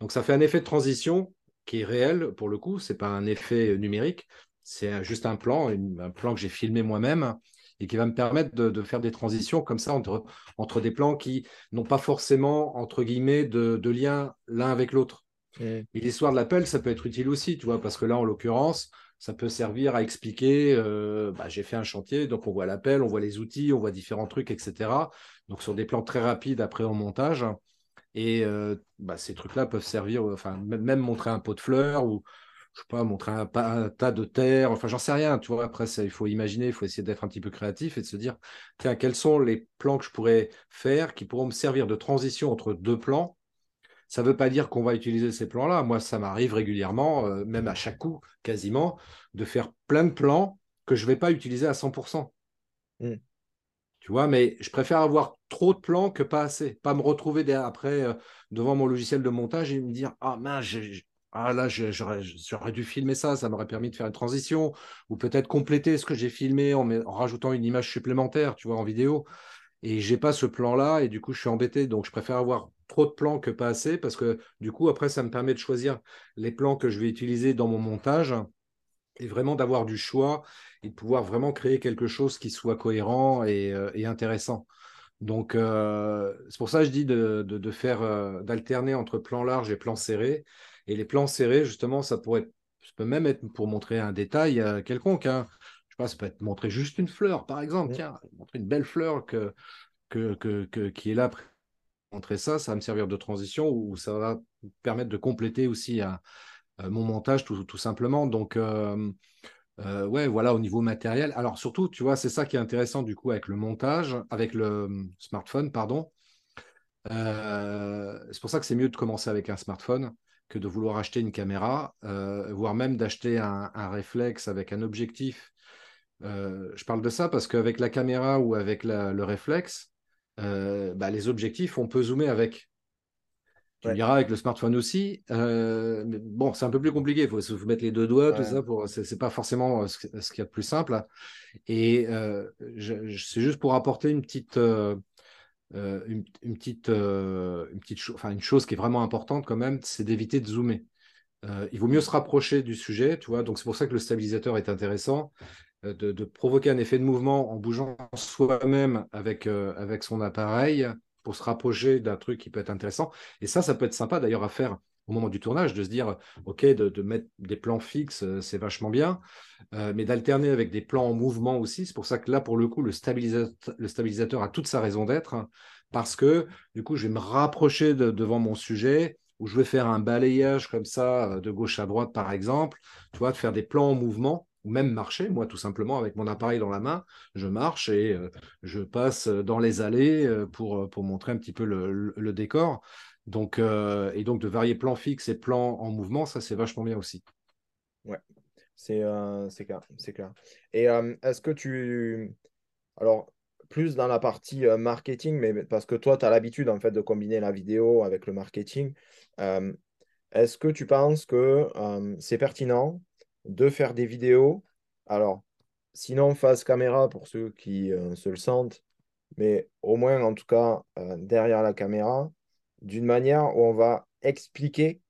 Donc ça fait un effet de transition qui est réel pour le coup, c'est pas un effet numérique, c'est juste un plan, un plan que j'ai filmé moi-même et qui va me permettre de, faire des transitions comme ça entre, des plans qui n'ont pas forcément, de, lien l'un avec l'autre. Et l'histoire de l'appel, ça peut être utile aussi, tu vois, parce que là, en l'occurrence, ça peut servir à expliquer, euh, bah, j'ai fait un chantier, donc on voit l'appel, on voit les outils, on voit différents trucs, etc. Donc sur des plans très rapides après en montage. Et euh, bah, ces trucs-là peuvent servir, enfin, même montrer un pot de fleurs ou je sais pas, montrer un, tas de terre, enfin j'en sais rien, tu vois, après il faut imaginer, il faut essayer d'être un petit peu créatif et de se dire, tiens, quels sont les plans que je pourrais faire qui pourront me servir de transition entre deux plans ça ne veut pas dire qu'on va utiliser ces plans-là. Moi, ça m'arrive régulièrement, euh, même à chaque coup, quasiment, de faire plein de plans que je ne vais pas utiliser à 100%. Hmm. Tu vois, mais je préfère avoir trop de plans que pas assez. Pas me retrouver après euh, devant mon logiciel de montage et me dire Ah mince, ah là, j'aurais dû filmer ça, ça m'aurait permis de faire une transition, ou peut-être compléter ce que j'ai filmé en, en, rajoutant une image supplémentaire, tu vois, en vidéo. Et j'ai pas ce plan-là, et du coup, je suis embêté. Donc, je préfère avoir trop de plans que pas assez, parce que du coup, après, ça me permet de choisir les plans que je vais utiliser dans mon montage et vraiment d'avoir du choix et de pouvoir vraiment créer quelque chose qui soit cohérent et, euh, intéressant. Donc, euh, c'est pour ça que je dis de, faire, euh, d'alterner entre plans larges et plans serrés. Et les plans serrés, justement, ça pourrait ça peut même être pour montrer un détail quelconque. Hein. Pas, ça peut être montrer juste une fleur, par exemple. Tiens, montrer une belle fleur que, que, que, qui est là montrer ça, ça va me servir de transition ou ça va permettre de compléter aussi euh, euh, mon montage tout, tout simplement. Donc, euh, ouais, voilà, au niveau matériel. Alors, surtout, tu vois, c'est ça qui est intéressant du coup avec le montage, avec le smartphone, pardon. c'est pour ça que c'est mieux de commencer avec un smartphone que de vouloir acheter une caméra, voire même d'acheter un, un, réflexe avec un objectif. Je parle de ça parce qu'avec la caméra ou avec le réflexe, euh, bah, les objectifs, on peut zoomer avec. Tu diras avec le smartphone aussi. Euh, bon, c'est un peu plus compliqué. Il faut se mettre les deux doigts, tout ça. Pour, c'est, pas forcément ce, qu'il y a de plus simple. Et euh, c'est juste pour apporter une petite, une, petite, une petite, enfin une chose qui est vraiment importante quand même, c'est d'éviter de zoomer. il vaut mieux se rapprocher du sujet, tu vois. Donc c'est pour ça que le stabilisateur est intéressant. Euh, de, provoquer un effet de mouvement en bougeant soi-même avec, euh, avec son appareil pour se rapprocher d'un truc qui peut être intéressant. Et ça, ça peut être sympa d'ailleurs à faire au moment du tournage, de se dire, OK, de, mettre des plans fixes, euh, c'est vachement bien, mais d'alterner avec des plans en mouvement aussi. C'est pour ça que là, pour le coup, le stabilisateur, le stabilisateur a toute sa raison d'être, hein, parce que du coup, je vais me rapprocher devant mon sujet, ou je vais faire un balayage comme ça, de gauche à droite, par exemple, tu vois, de faire des plans en mouvement ou même marcher, moi tout simplement avec mon appareil dans la main, je marche et euh, je passe dans les allées euh, pour, euh, montrer un petit peu le, décor. Donc, et donc de varier plans fixes et plans en mouvement, ça c'est vachement bien aussi. Ouais, c'est clair, c'est clair. Et est-ce que tu... Alors, plus dans la partie marketing, mais parce que toi, tu as l'habitude en fait de combiner la vidéo avec le marketing, est-ce que tu penses que c'est pertinent de faire des vidéos. Alors, sinon, face caméra pour ceux qui euh, se le sentent, mais au moins, en tout cas, euh, derrière la caméra, d'une manière où on va expliquer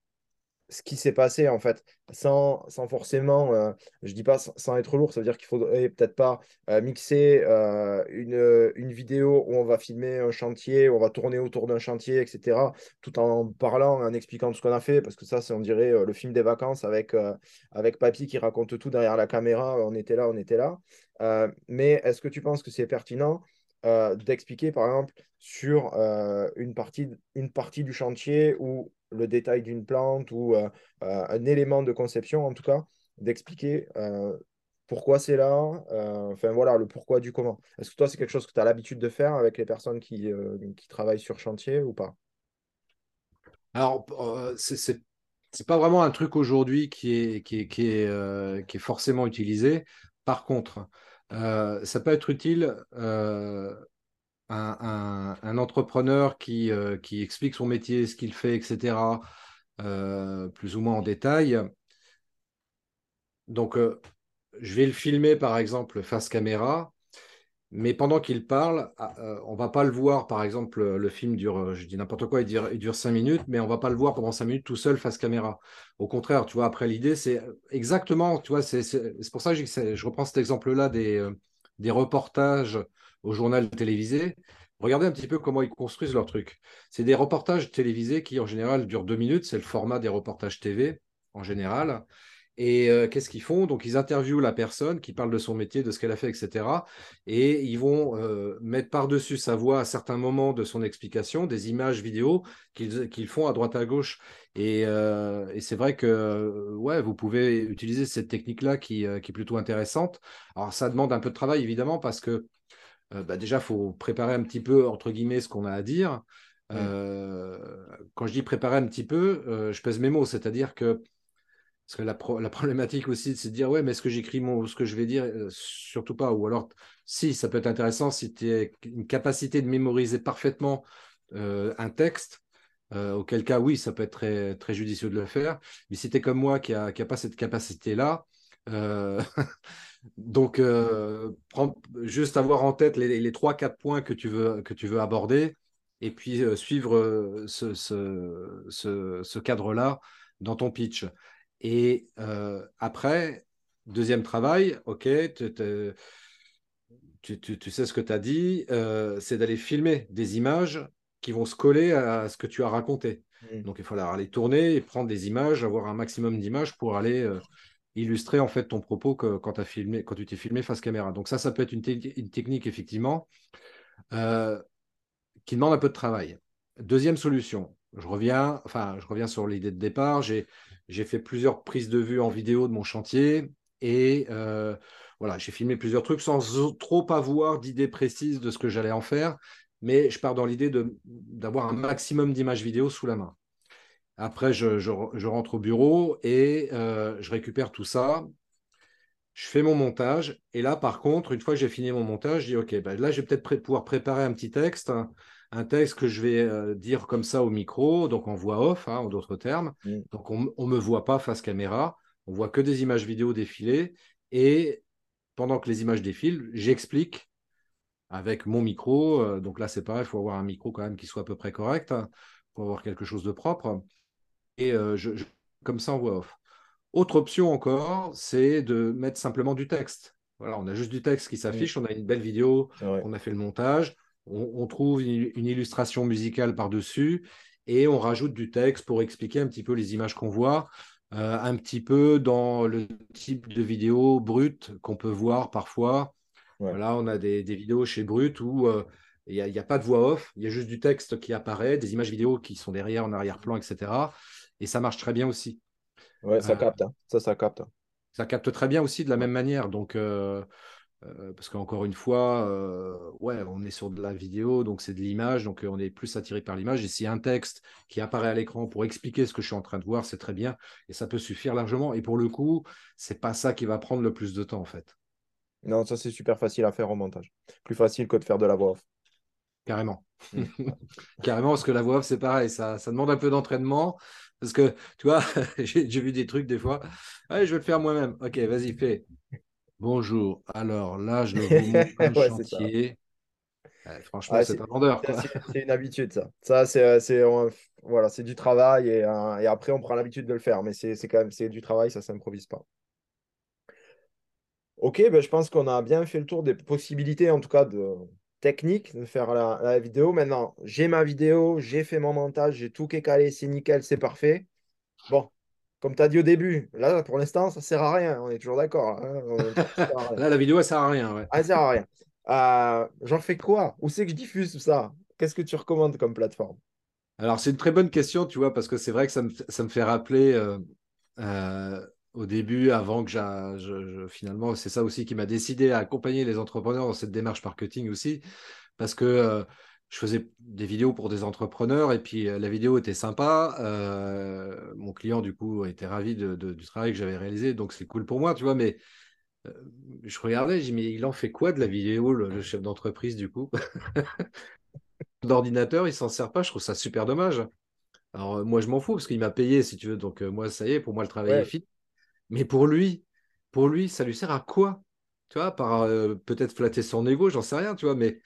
ce qui s'est passé en fait, sans, sans forcément, euh, je dis pas sans, être lourd, ça veut dire qu'il faudrait peut-être pas euh, mixer euh, une, une, vidéo où on va filmer un chantier, où on va tourner autour d'un chantier, etc., tout en parlant, en expliquant tout ce qu'on a fait, parce que ça, c'est on dirait le film des vacances avec, avec Papy qui raconte tout derrière la caméra, on était là, on était là. mais est-ce que tu penses que c'est pertinent d'expliquer par exemple sur une, partie, une partie du chantier ou le détail d'une plante ou euh, euh, un élément de conception, en tout cas, d'expliquer euh, pourquoi c'est là, enfin voilà, le pourquoi du comment. Est-ce que toi, c'est quelque chose que tu as l'habitude de faire avec les personnes qui, qui travaillent sur chantier ou pas? Alors, c'est c'est pas vraiment un truc aujourd'hui qui est, qui, est, qui, est, qui est forcément utilisé. Par contre, ça peut être utile un, entrepreneur qui, euh, qui, explique son métier, ce qu'il fait, etc., euh, plus ou moins en détail. Donc, euh, je vais le filmer, par exemple, face caméra, mais pendant qu'il parle, ah, on va pas le voir, par exemple, le film dure, je dis n'importe quoi, il dure, il cinq minutes, mais on va pas le voir pendant cinq minutes tout seul face caméra. Au contraire, tu vois, après l'idée, c'est exactement, tu vois, c'est pour ça que je reprends cet exemple-là des, des reportages au journal télévisé, regardez un petit peu comment ils construisent leur truc. C'est des reportages télévisés qui, en général, durent deux minutes. C'est le format des reportages TV, en général. Et euh, qu'est-ce qu'ils font? Donc, ils interviewent la personne qui parle de son métier, de ce qu'elle a fait, etc. Et ils vont euh, mettre par-dessus sa voix à certains moments de son explication des images vidéo qu'ils font à droite à gauche. Et, euh, et c'est vrai que ouais, vous pouvez utiliser cette technique-là qui, qui, est plutôt intéressante. Alors, ça demande un peu de travail, évidemment, parce que bah, déjà, il faut préparer un petit peu, entre guillemets, ce qu'on a à dire. quand je dis préparer un petit peu, je pèse mes mots, c'est-à-dire que parce que la, problématique aussi, c'est de dire, ouais, mais est-ce que j'écris ce que je vais dire euh, Surtout pas? Ou alors, si, ça peut être intéressant si tu as une capacité de mémoriser parfaitement euh, un texte, euh, auquel cas, oui, ça peut être très, très judicieux de le faire. Mais si tu es comme moi qui n'a qui a pas cette capacité-là, donc, juste avoir en tête les, trois, 3-4 points que tu veux, que tu veux aborder et puis suivre ce, ce cadre-là dans ton pitch. Et euh, après, deuxième travail, ok, tu, sais ce que tu as dit, euh, c'est d'aller filmer des images qui vont se coller à ce que tu as raconté. Mmh. Donc il faut aller tourner et prendre des images, avoir un maximum d'images pour aller euh, illustrer en fait ton propos que, quand, as filmé, quand tu t'es filmé face caméra. Donc ça, ça peut être une, une technique effectivement qui demande un peu de travail. Deuxième solution, je reviens, enfin, je reviens sur l'idée de départ. J'ai fait plusieurs prises de vue en vidéo de mon chantier et euh, voilà, j'ai filmé plusieurs trucs sans trop avoir d'idées précises de ce que j'allais en faire, mais je pars dans l'idée d'avoir un maximum d'images vidéo sous la main. Après, je, rentre au bureau et euh, je récupère tout ça. Je fais mon montage. Et là, par contre, une fois que j'ai fini mon montage, je dis OK, ben là, je vais peut-être pouvoir préparer un petit texte un texte que je vais euh, dire comme ça au micro, donc en voix off, hein, en d'autres termes. Mm. Donc on ne me voit pas face caméra, on voit que des images vidéo défiler. Et pendant que les images défilent, j'explique avec mon micro. Euh, donc là, c'est pareil, il faut avoir un micro quand même qui soit à peu près correct hein, pour avoir quelque chose de propre. Et euh, je, comme ça en voix off. Autre option encore, c'est de mettre simplement du texte. Voilà, on a juste du texte qui s'affiche, mm. on a une belle vidéo, on a fait le montage on, trouve une, illustration musicale par-dessus et on rajoute du texte pour expliquer un petit peu les images qu'on voit, euh, un petit peu dans le type de vidéo brute qu'on peut voir parfois. Voilà, on a des, vidéos chez Brut où euh, il n'y a, pas de voix off, il y a juste du texte qui apparaît, des images vidéo qui sont derrière, en arrière-plan, etc. Et ça marche très bien aussi. Ouais, ça euh, capte. Hein. Ça, ça capte. Ça capte très bien aussi de la même manière. Donc, euh, parce qu'encore une fois, euh, ouais, on est sur de la vidéo, donc c'est de l'image, donc euh, on est plus attiré par l'image. Et s'il y a un texte qui apparaît à l'écran pour expliquer ce que je suis en train de voir, c'est très bien et ça peut suffire largement. Et pour le coup, c'est pas ça qui va prendre le plus de temps en fait. Non, ça c'est super facile à faire au montage. Plus facile que de faire de la voix off. Carrément. Mm. Carrément, parce que la voix off, c'est pareil, ça, ça demande un peu d'entraînement. Parce que, tu vois, j'ai vu des trucs des fois. Allez, je vais le faire moi-même. Ok, vas-y, fais. Bonjour. Alors là, je vous montre un chantier. franchement, c'est un vendeur. C'est une habitude, ça. Ça, c'est euh, voilà, du travail et, après, on prend l'habitude de le faire. Mais c'est quand même du travail, ça ne s'improvise pas. Ok, ben, je pense qu'on a bien fait le tour des possibilités, en tout cas de technique, de faire la, la vidéo. Maintenant, j'ai ma vidéo, j'ai fait mon montage, j'ai tout qui est calé, c'est nickel, c'est parfait. Bon, comme tu as dit au début, là, pour l'instant, ça ne sert à rien. On est toujours d'accord. Hein. là, la vidéo, elle sert à rien. Ouais. Elle sert à rien. Euh, j'en fais quoi? Où c'est que je diffuse tout ça? Qu'est-ce que tu recommandes comme plateforme? Alors, c'est une très bonne question, tu vois, parce que c'est vrai que ça me, ça me fait rappeler euh, euh, au début, avant que je, finalement, c'est ça aussi qui m'a décidé à accompagner les entrepreneurs dans cette démarche marketing aussi, parce que je faisais des vidéos pour des entrepreneurs et puis euh, la vidéo était sympa. Euh, mon client, du coup, était ravi de, du travail que j'avais réalisé. Donc, c'est cool pour moi, tu vois. Mais euh, je regardais, je dis, mais il en fait quoi de la vidéo, le, chef d'entreprise, du coup? D'ordinateur, il s'en sert pas. Je trouve ça super dommage. Alors, moi, je m'en fous parce qu'il m'a payé, si tu veux. Donc, moi, ça y est, pour moi, le travail est fini. Mais pour lui, pour lui, ça lui sert à quoi? Tu vois, par peut-être flatter son ego, j'en sais rien, tu vois, mais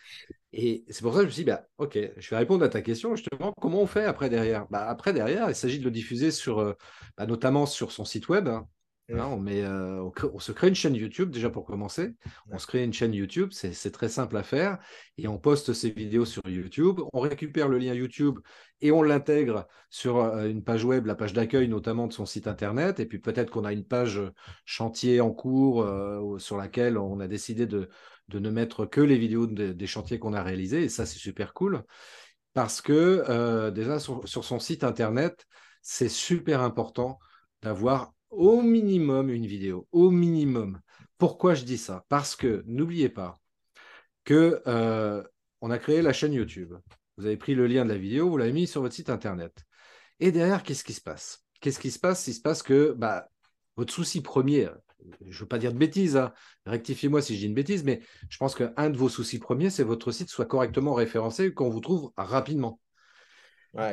et c'est pour ça que je me suis dit, bah, ok, je vais répondre à ta question. Justement, comment on fait après derrière? Bah, Après derrière, il s'agit de le diffuser sur, euh, bah, notamment sur son site web. Hein. On, met, euh, on, se crée une chaîne YouTube déjà pour commencer. On se crée une chaîne YouTube, c'est très simple à faire. Et on poste ces vidéos sur YouTube. On récupère le lien YouTube et on l'intègre sur euh, une page web, la page d'accueil notamment de son site internet. Et puis peut-être qu'on a une page chantier en cours euh, sur laquelle on a décidé de, ne mettre que les vidéos des chantiers qu'on a réalisés. Et ça, c'est super cool. Parce que déjà sur son site internet, c'est super important d'avoir au minimum une vidéo, au minimum. Pourquoi je dis ça? Parce que n'oubliez pas que euh, on a créé la chaîne YouTube. Vous avez pris le lien de la vidéo, vous l'avez mis sur votre site internet. Et derrière, qu'est-ce qui se passe? Qu'est-ce qui se passe? Il se passe que bah, votre souci premier, je ne veux pas dire de bêtises, hein, rectifiez-moi si je dis une bêtise, mais je pense qu'un de vos soucis premiers, c'est que votre site soit correctement référencé, qu'on vous trouve rapidement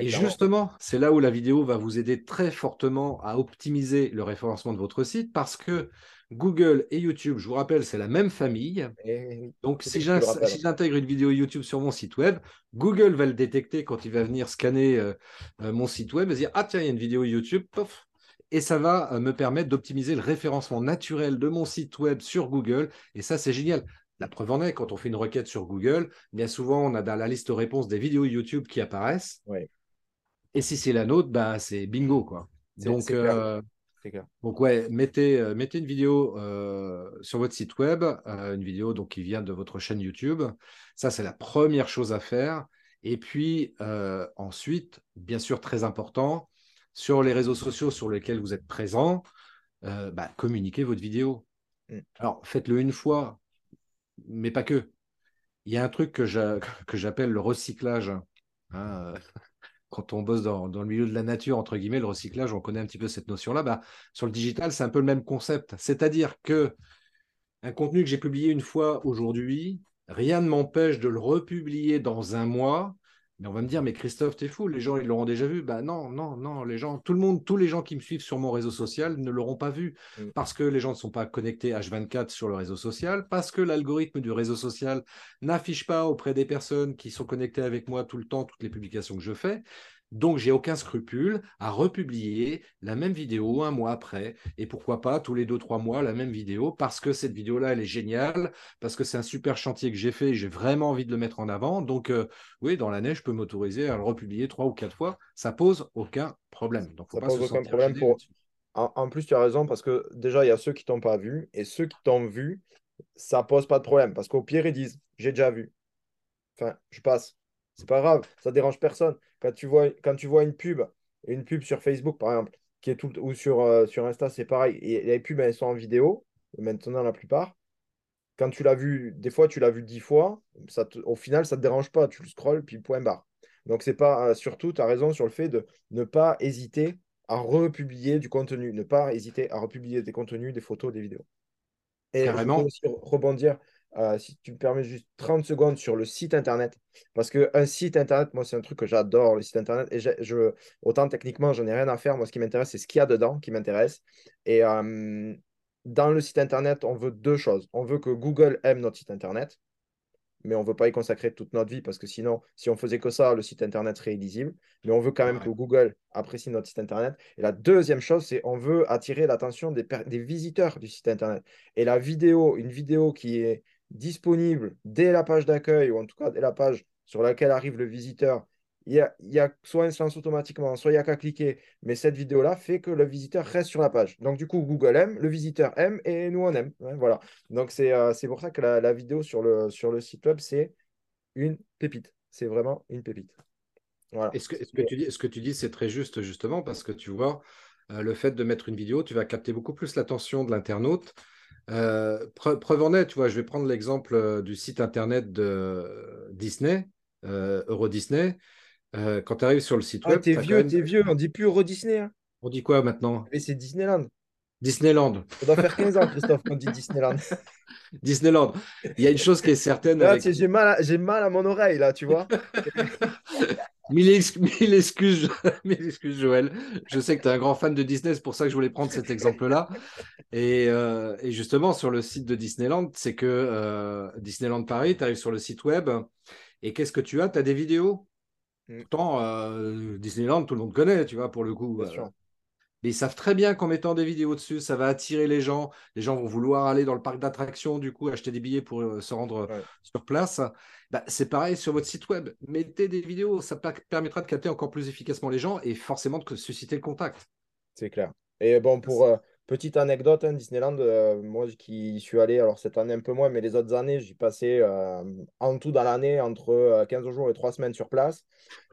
et justement, c'est là où la vidéo va vous aider très fortement à optimiser le référencement de votre site parce que Google et YouTube, je vous rappelle, c'est la même famille. Eh Donc, si j'intègre une vidéo YouTube sur mon site web, Google va le détecter quand il va venir scanner euh, euh, mon site web et dire Ah, tiens, il y a une vidéo YouTube, pof, et ça va euh, me permettre d'optimiser le référencement naturel de mon site web sur Google. Et ça, c'est génial. La preuve en est, quand on fait une requête sur Google, bien souvent, on a dans la liste de réponses des vidéos YouTube qui apparaissent. Et si c'est la nôtre, bah, c'est bingo. Quoi. Donc, euh, donc, ouais, mettez, euh, mettez une vidéo euh, sur votre site web, une vidéo donc, qui vient de votre chaîne YouTube. Ça, c'est la première chose à faire. Et puis, ensuite, bien sûr, très important, sur les réseaux sociaux sur lesquels vous êtes présent, bah, communiquez votre vidéo. Mm. Alors, faites-le une fois, mais pas que. Il y a un truc que j'appelle le recyclage. Hein, euh, quand on bosse dans, le milieu de la nature, entre guillemets, le recyclage, on connaît un petit peu cette notion-là. Bah, sur le digital, c'est un peu le même concept. C'est-à-dire que un contenu que j'ai publié une fois aujourd'hui, rien ne m'empêche de le republier dans un mois mais on va me dire, mais Christophe, t'es fou, les gens, ils l'auront déjà vu. Bah non, non, non, les gens, tout le monde, tous les gens qui me suivent sur mon réseau social ne l'auront pas vu mm. parce que les gens ne sont pas connectés H24 sur le réseau social, parce que l'algorithme du réseau social n'affiche pas auprès des personnes qui sont connectées avec moi tout le temps toutes les publications que je fais. Donc, j'ai aucun scrupule à republier la même vidéo un mois après, et pourquoi pas tous les deux, trois mois la même vidéo, parce que cette vidéo-là, elle est géniale, parce que c'est un super chantier que j'ai fait, j'ai vraiment envie de le mettre en avant. Donc, euh, oui, dans l'année, je peux m'autoriser à le republier trois ou quatre fois. Ça pose aucun problème. Donc, ça pose aucun problème pour. En, plus, tu as raison, parce que déjà, il y a ceux qui t'ont pas vu, et ceux qui t'ont vu, ça pose pas de problème, parce qu'au pire, ils disent, j'ai déjà vu. Enfin, je passe. C'est pas grave, ça dérange personne. Quand tu vois, quand tu vois une pub, une pub sur Facebook par exemple, qui est tout, ou sur, euh, sur Insta, c'est pareil. Et les pubs, elles sont en vidéo, maintenant la plupart. Quand tu l'as vu, des fois, tu l'as vu dix fois, ça au final, ça ne te dérange pas. Tu le scrolles, puis point barre. Donc, c'est pas euh, surtout, tu as raison sur le fait de ne pas hésiter à republier du contenu, ne pas hésiter à republier des contenus, des photos, des vidéos. Et Carrément. aussi rebondir euh, si tu me permets juste 30 secondes sur le site internet. Parce qu'un site internet, moi, c'est un truc que j'adore, le site internet. Et je, autant techniquement, j'en ai rien à faire. Moi, ce qui m'intéresse, c'est ce qu'il y a dedans qui m'intéresse. Et euh, dans le site internet, on veut deux choses. On veut que Google aime notre site internet mais on ne veut pas y consacrer toute notre vie parce que sinon, si on faisait que ça, le site internet serait illisible. Mais on veut quand même que Google apprécie notre site internet. Et la deuxième chose, c'est on veut attirer l'attention des, des, visiteurs du site internet. Et la vidéo, une vidéo qui est disponible dès la page d'accueil, ou en tout cas dès la page sur laquelle arrive le visiteur, il y a, il y a soit un silence automatiquement, soit il n'y a qu'à cliquer, mais cette vidéo-là fait que le visiteur reste sur la page. Donc du coup, Google aime, le visiteur aime, et nous on aime. Voilà. Donc c'est euh, pour ça que la, vidéo sur le, sur le site web, c'est une pépite. C'est vraiment une pépite. Voilà. Est-ce que, est -ce que, tu dis, ce que tu dis, c'est très juste, justement, parce que tu vois, euh, le fait de mettre une vidéo, tu vas capter beaucoup plus l'attention de l'internaute. Euh, preuve en est, tu vois, je vais prendre l'exemple euh, du site internet de Disney, euh, Euro Disney. quand tu arrives sur le site ah, web. T'es vieux, t'es vieux, on dit plus Euro Disney. Hein. On dit quoi maintenant? Mais c'est Disneyland. Disneyland. Ça doit faire 15 ans, Christophe, qu'on dit Disneyland. Disneyland. Il y a une chose qui est certaine. J'ai mal, à... mal à mon oreille, là, tu vois. mille, excuses, mille excuses, Joël. Je sais que tu es un grand fan de Disney, c'est pour ça que je voulais prendre cet exemple-là. Et, euh, justement, sur le site de Disneyland, c'est que euh, Disneyland Paris, tu arrives sur le site web et qu'est-ce que tu as? Tu as des vidéos? Mm. Pourtant, euh, Disneyland, tout le monde connaît, tu vois, pour le coup. Mais ils savent très bien qu'en mettant des vidéos dessus, ça va attirer les gens. Les gens vont vouloir aller dans le parc d'attractions, du coup, acheter des billets pour euh, se rendre sur place. Bah, c'est pareil sur votre site web. Mettez des vidéos, ça permettra de capter encore plus efficacement les gens et forcément de susciter le contact. C'est clair. Et bon, pour euh, petite anecdote, hein, Disneyland, euh, moi qui suis allé, alors cette année un peu moins, mais les autres années, j'y passais en tout dans l'année entre 15 jours et 3 semaines sur place.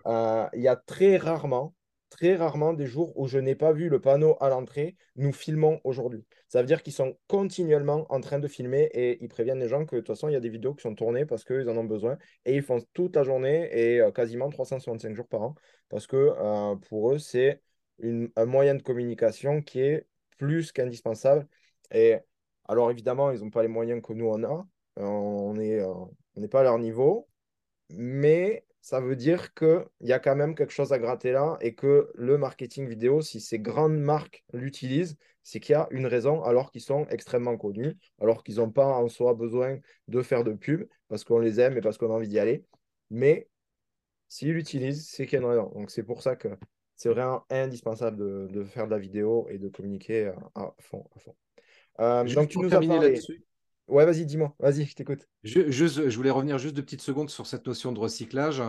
Il y a très rarement très rarement des jours où je n'ai pas vu le panneau à l'entrée, nous filmons aujourd'hui. Ça veut dire qu'ils sont continuellement en train de filmer et ils préviennent les gens que de toute façon, il y a des vidéos qui sont tournées parce qu'ils en ont besoin et ils font toute la journée et euh, quasiment 365 jours par an parce que euh, pour eux, c'est un moyen de communication qui est plus qu'indispensable. Et alors évidemment, ils n'ont pas les moyens que nous, on a. Euh, on n'est pas à leur niveau, mais ça veut dire qu'il y a quand même quelque chose à gratter là et que le marketing vidéo, si ces grandes marques l'utilisent, c'est qu'il y a une raison alors qu'ils sont extrêmement connus, alors qu'ils n'ont pas en soi besoin de faire de pub parce qu'on les aime et parce qu'on a envie d'y aller. Mais s'ils l'utilisent, c'est qu'il y a une raison. Donc c'est pour ça que c'est vraiment indispensable de, faire de la vidéo et de communiquer à, fond. À fond. Euh, donc tu nous as parlé... Ouais, vas-y, dis-moi. Vas-y, je t'écoute. Je, je, voulais revenir juste de petites secondes sur cette notion de recyclage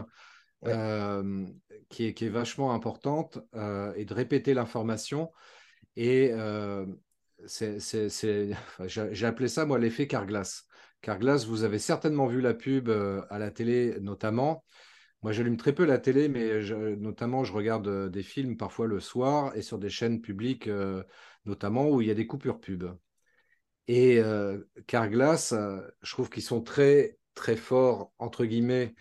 euh, qui, est, qui, est, vachement importante euh, et de répéter l'information. Et euh, j'ai appelé ça, moi, l'effet Carglass. Carglass, vous avez certainement vu la pub à la télé, notamment. Moi, j'allume très peu la télé, mais notamment, je regarde des films parfois le soir et sur des chaînes publiques, notamment où il y a des coupures pub. Et euh, Carglass, euh, je trouve qu'ils sont très, très forts, entre guillemets,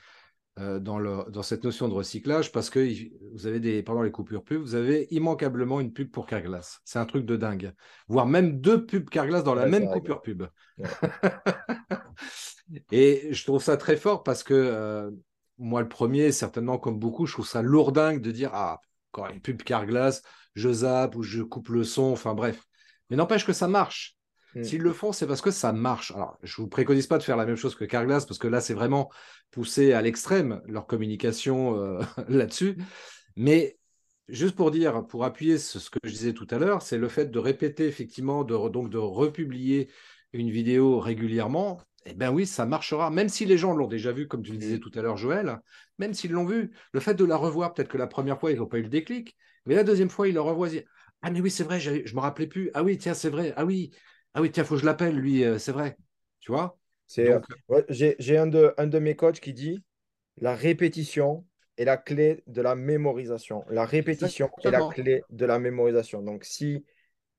euh, dans, dans, cette notion de recyclage parce que vous avez des, pendant les coupures pub, vous avez immanquablement une pub pour Carglass. C'est un truc de dingue. Voire même deux pubs Carglass dans la même coupure pub. Et je trouve ça très fort parce que moi, le premier, certainement comme beaucoup, je trouve ça lourdingue de dire Ah, quand une pub Carglass, je zappe ou je coupe le son, enfin bref. Mais n'empêche que ça marche. Mm. S'ils le font, c'est parce que ça marche. Alors, je ne vous préconise pas de faire la même chose que Carglass, parce que là, c'est vraiment poussé à l'extrême, leur communication euh, là-dessus. Mais juste pour dire, pour appuyer ce, que je disais tout à l'heure, c'est le fait de répéter, effectivement, de, donc de republier une vidéo régulièrement. Eh bien oui, ça marchera, même si les gens l'ont déjà vu, comme tu le disais mm. tout à l'heure, Joël, même s'ils l'ont vu, le fait de la revoir, peut-être que la première fois, ils n'ont pas eu le déclic, mais la deuxième fois, ils la revoient. Ah mais oui, c'est vrai, je ne me rappelais plus. Ah oui, tiens, c'est vrai. Ah oui, ah oui, tiens, faut que je l'appelle, lui, euh, c'est vrai. Tu vois? C'est, euh, J'ai un de, un de mes coachs qui dit la répétition est la clé de la mémorisation. La répétition est la clé de la mémorisation. Donc, si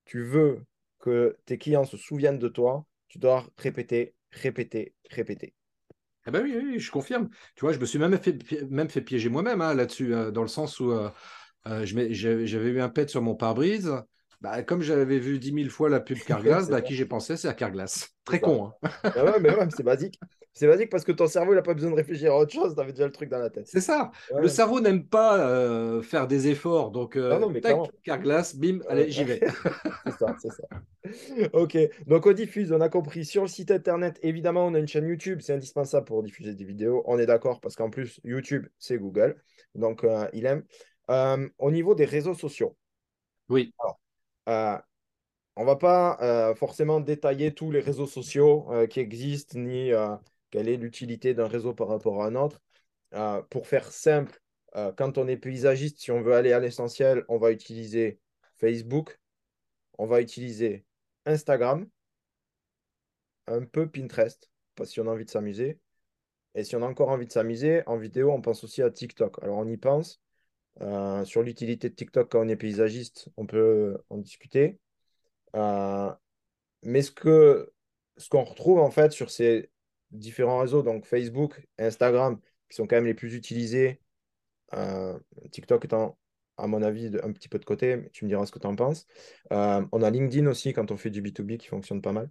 tu veux que tes clients se souviennent de toi, tu dois répéter, répéter, répéter. Eh ben oui, oui, je confirme. Tu vois, je me suis même fait, même fait piéger moi-même hein, là-dessus, euh, dans le sens où j'avais eu un pet sur mon pare-brise. Bah, comme j'avais vu 10 000 fois la pub Carglass, bah, à qui j'ai pensé, c'est à Carglass. Très con. Hein. Ouais, mais ouais, c'est basique. C'est basique parce que ton cerveau, il n'a pas besoin de réfléchir à autre chose, tu avais déjà le truc dans la tête. C'est ça. le cerveau n'aime pas euh, faire des efforts. Donc, euh, non, mais Carglass, bim, allez, j'y vais. c'est ça, c'est ça. Ok, donc on diffuse, on a compris. Sur le site internet, évidemment, on a une chaîne YouTube, c'est indispensable pour diffuser des vidéos. On est d'accord parce qu'en plus, YouTube, c'est Google. Donc, euh, il aime. au niveau des réseaux sociaux. Oui. Euh, on ne va pas euh, forcément détailler tous les réseaux sociaux euh, qui existent, ni quelle est l'utilité d'un réseau par rapport à un autre. pour faire simple, quand on est paysagiste, si on veut aller à l'essentiel, on va utiliser Facebook, on va utiliser Instagram, un peu Pinterest, si on a envie de s'amuser. Et si on a encore envie de s'amuser, en vidéo, on pense aussi à TikTok. Alors on y pense, euh, sur l'utilité de TikTok quand on est paysagiste, on peut en discuter. Euh, mais ce ce qu'on retrouve en fait sur ces différents réseaux, donc Facebook, Instagram, qui sont quand même les plus utilisés, euh, TikTok étant à mon avis, un petit peu de côté, mais tu me diras ce que tu en penses. Euh, on a LinkedIn aussi quand on fait du B2B qui fonctionne pas mal.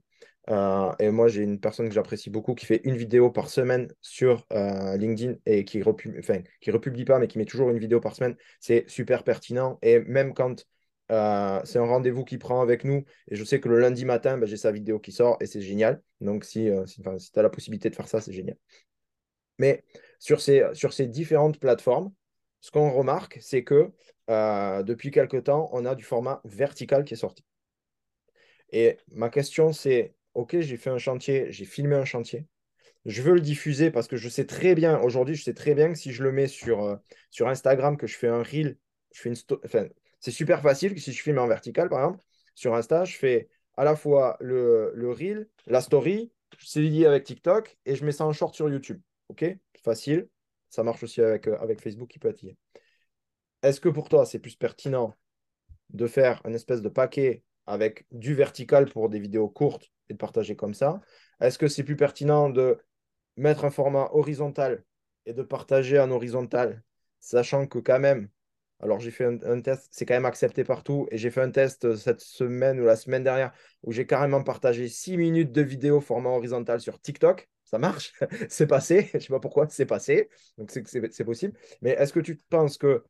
Euh, et moi, j'ai une personne que j'apprécie beaucoup qui fait une vidéo par semaine sur euh, LinkedIn et qui republie, republie pas, mais qui met toujours une vidéo par semaine. C'est super pertinent. Et même quand c'est un rendez-vous qu'il prend avec nous, et je sais que le lundi matin, ben, j'ai sa vidéo qui sort et c'est génial. Donc, si, tu as la possibilité de faire ça, c'est génial. Mais sur ces différentes plateformes, ce qu'on remarque, c'est que euh, depuis quelque temps, on a du format vertical qui est sorti. Et ma question, c'est, OK, j'ai fait un chantier, j'ai filmé un chantier. Je veux le diffuser parce que je sais très bien, aujourd'hui, je sais très bien que si je le mets sur, euh, sur Instagram, que je fais un reel, je fais une enfin, c'est super facile que si je filme en vertical, par exemple, sur Insta, je fais à la fois le, le reel, la story, c'est lié avec TikTok et je mets ça en short sur YouTube. OK? Facile. Ça marche aussi avec, euh, avec Facebook qui peut lié. Est-ce que pour toi, c'est plus pertinent de faire un espèce de paquet avec du vertical pour des vidéos courtes et de partager comme ça? Est-ce que c'est plus pertinent de mettre un format horizontal et de partager en horizontal, sachant que quand même, alors j'ai fait un, test, c'est quand même accepté partout, et j'ai fait un test cette semaine ou la semaine dernière où j'ai carrément partagé 6 minutes de vidéo format horizontal sur TikTok. Ça marche, c'est passé, je ne sais pas pourquoi, c'est passé, donc c'est possible. Mais est-ce que tu penses que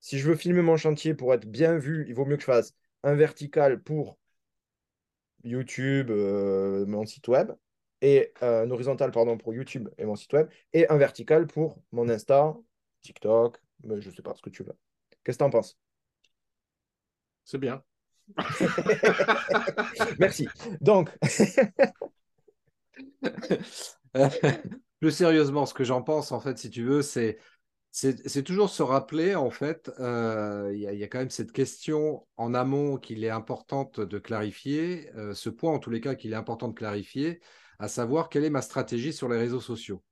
si je veux filmer mon chantier pour être bien vu, il vaut mieux que je fasse un vertical pour YouTube, euh, mon site web, et euh, un horizontal pardon, pour YouTube et mon site web, et un vertical pour mon Insta, TikTok, mais je ne sais pas ce que tu veux. Qu'est-ce que tu en penses? C'est bien. Merci. Donc. Plus sérieusement, ce que j'en pense, en fait, si tu veux, c'est c'est toujours se rappeler, en fait, euh, il y, a quand même cette question en amont qu'il est importante de clarifier, euh, ce point en tous les cas qu'il est important de clarifier, à savoir quelle est ma stratégie sur les réseaux sociaux.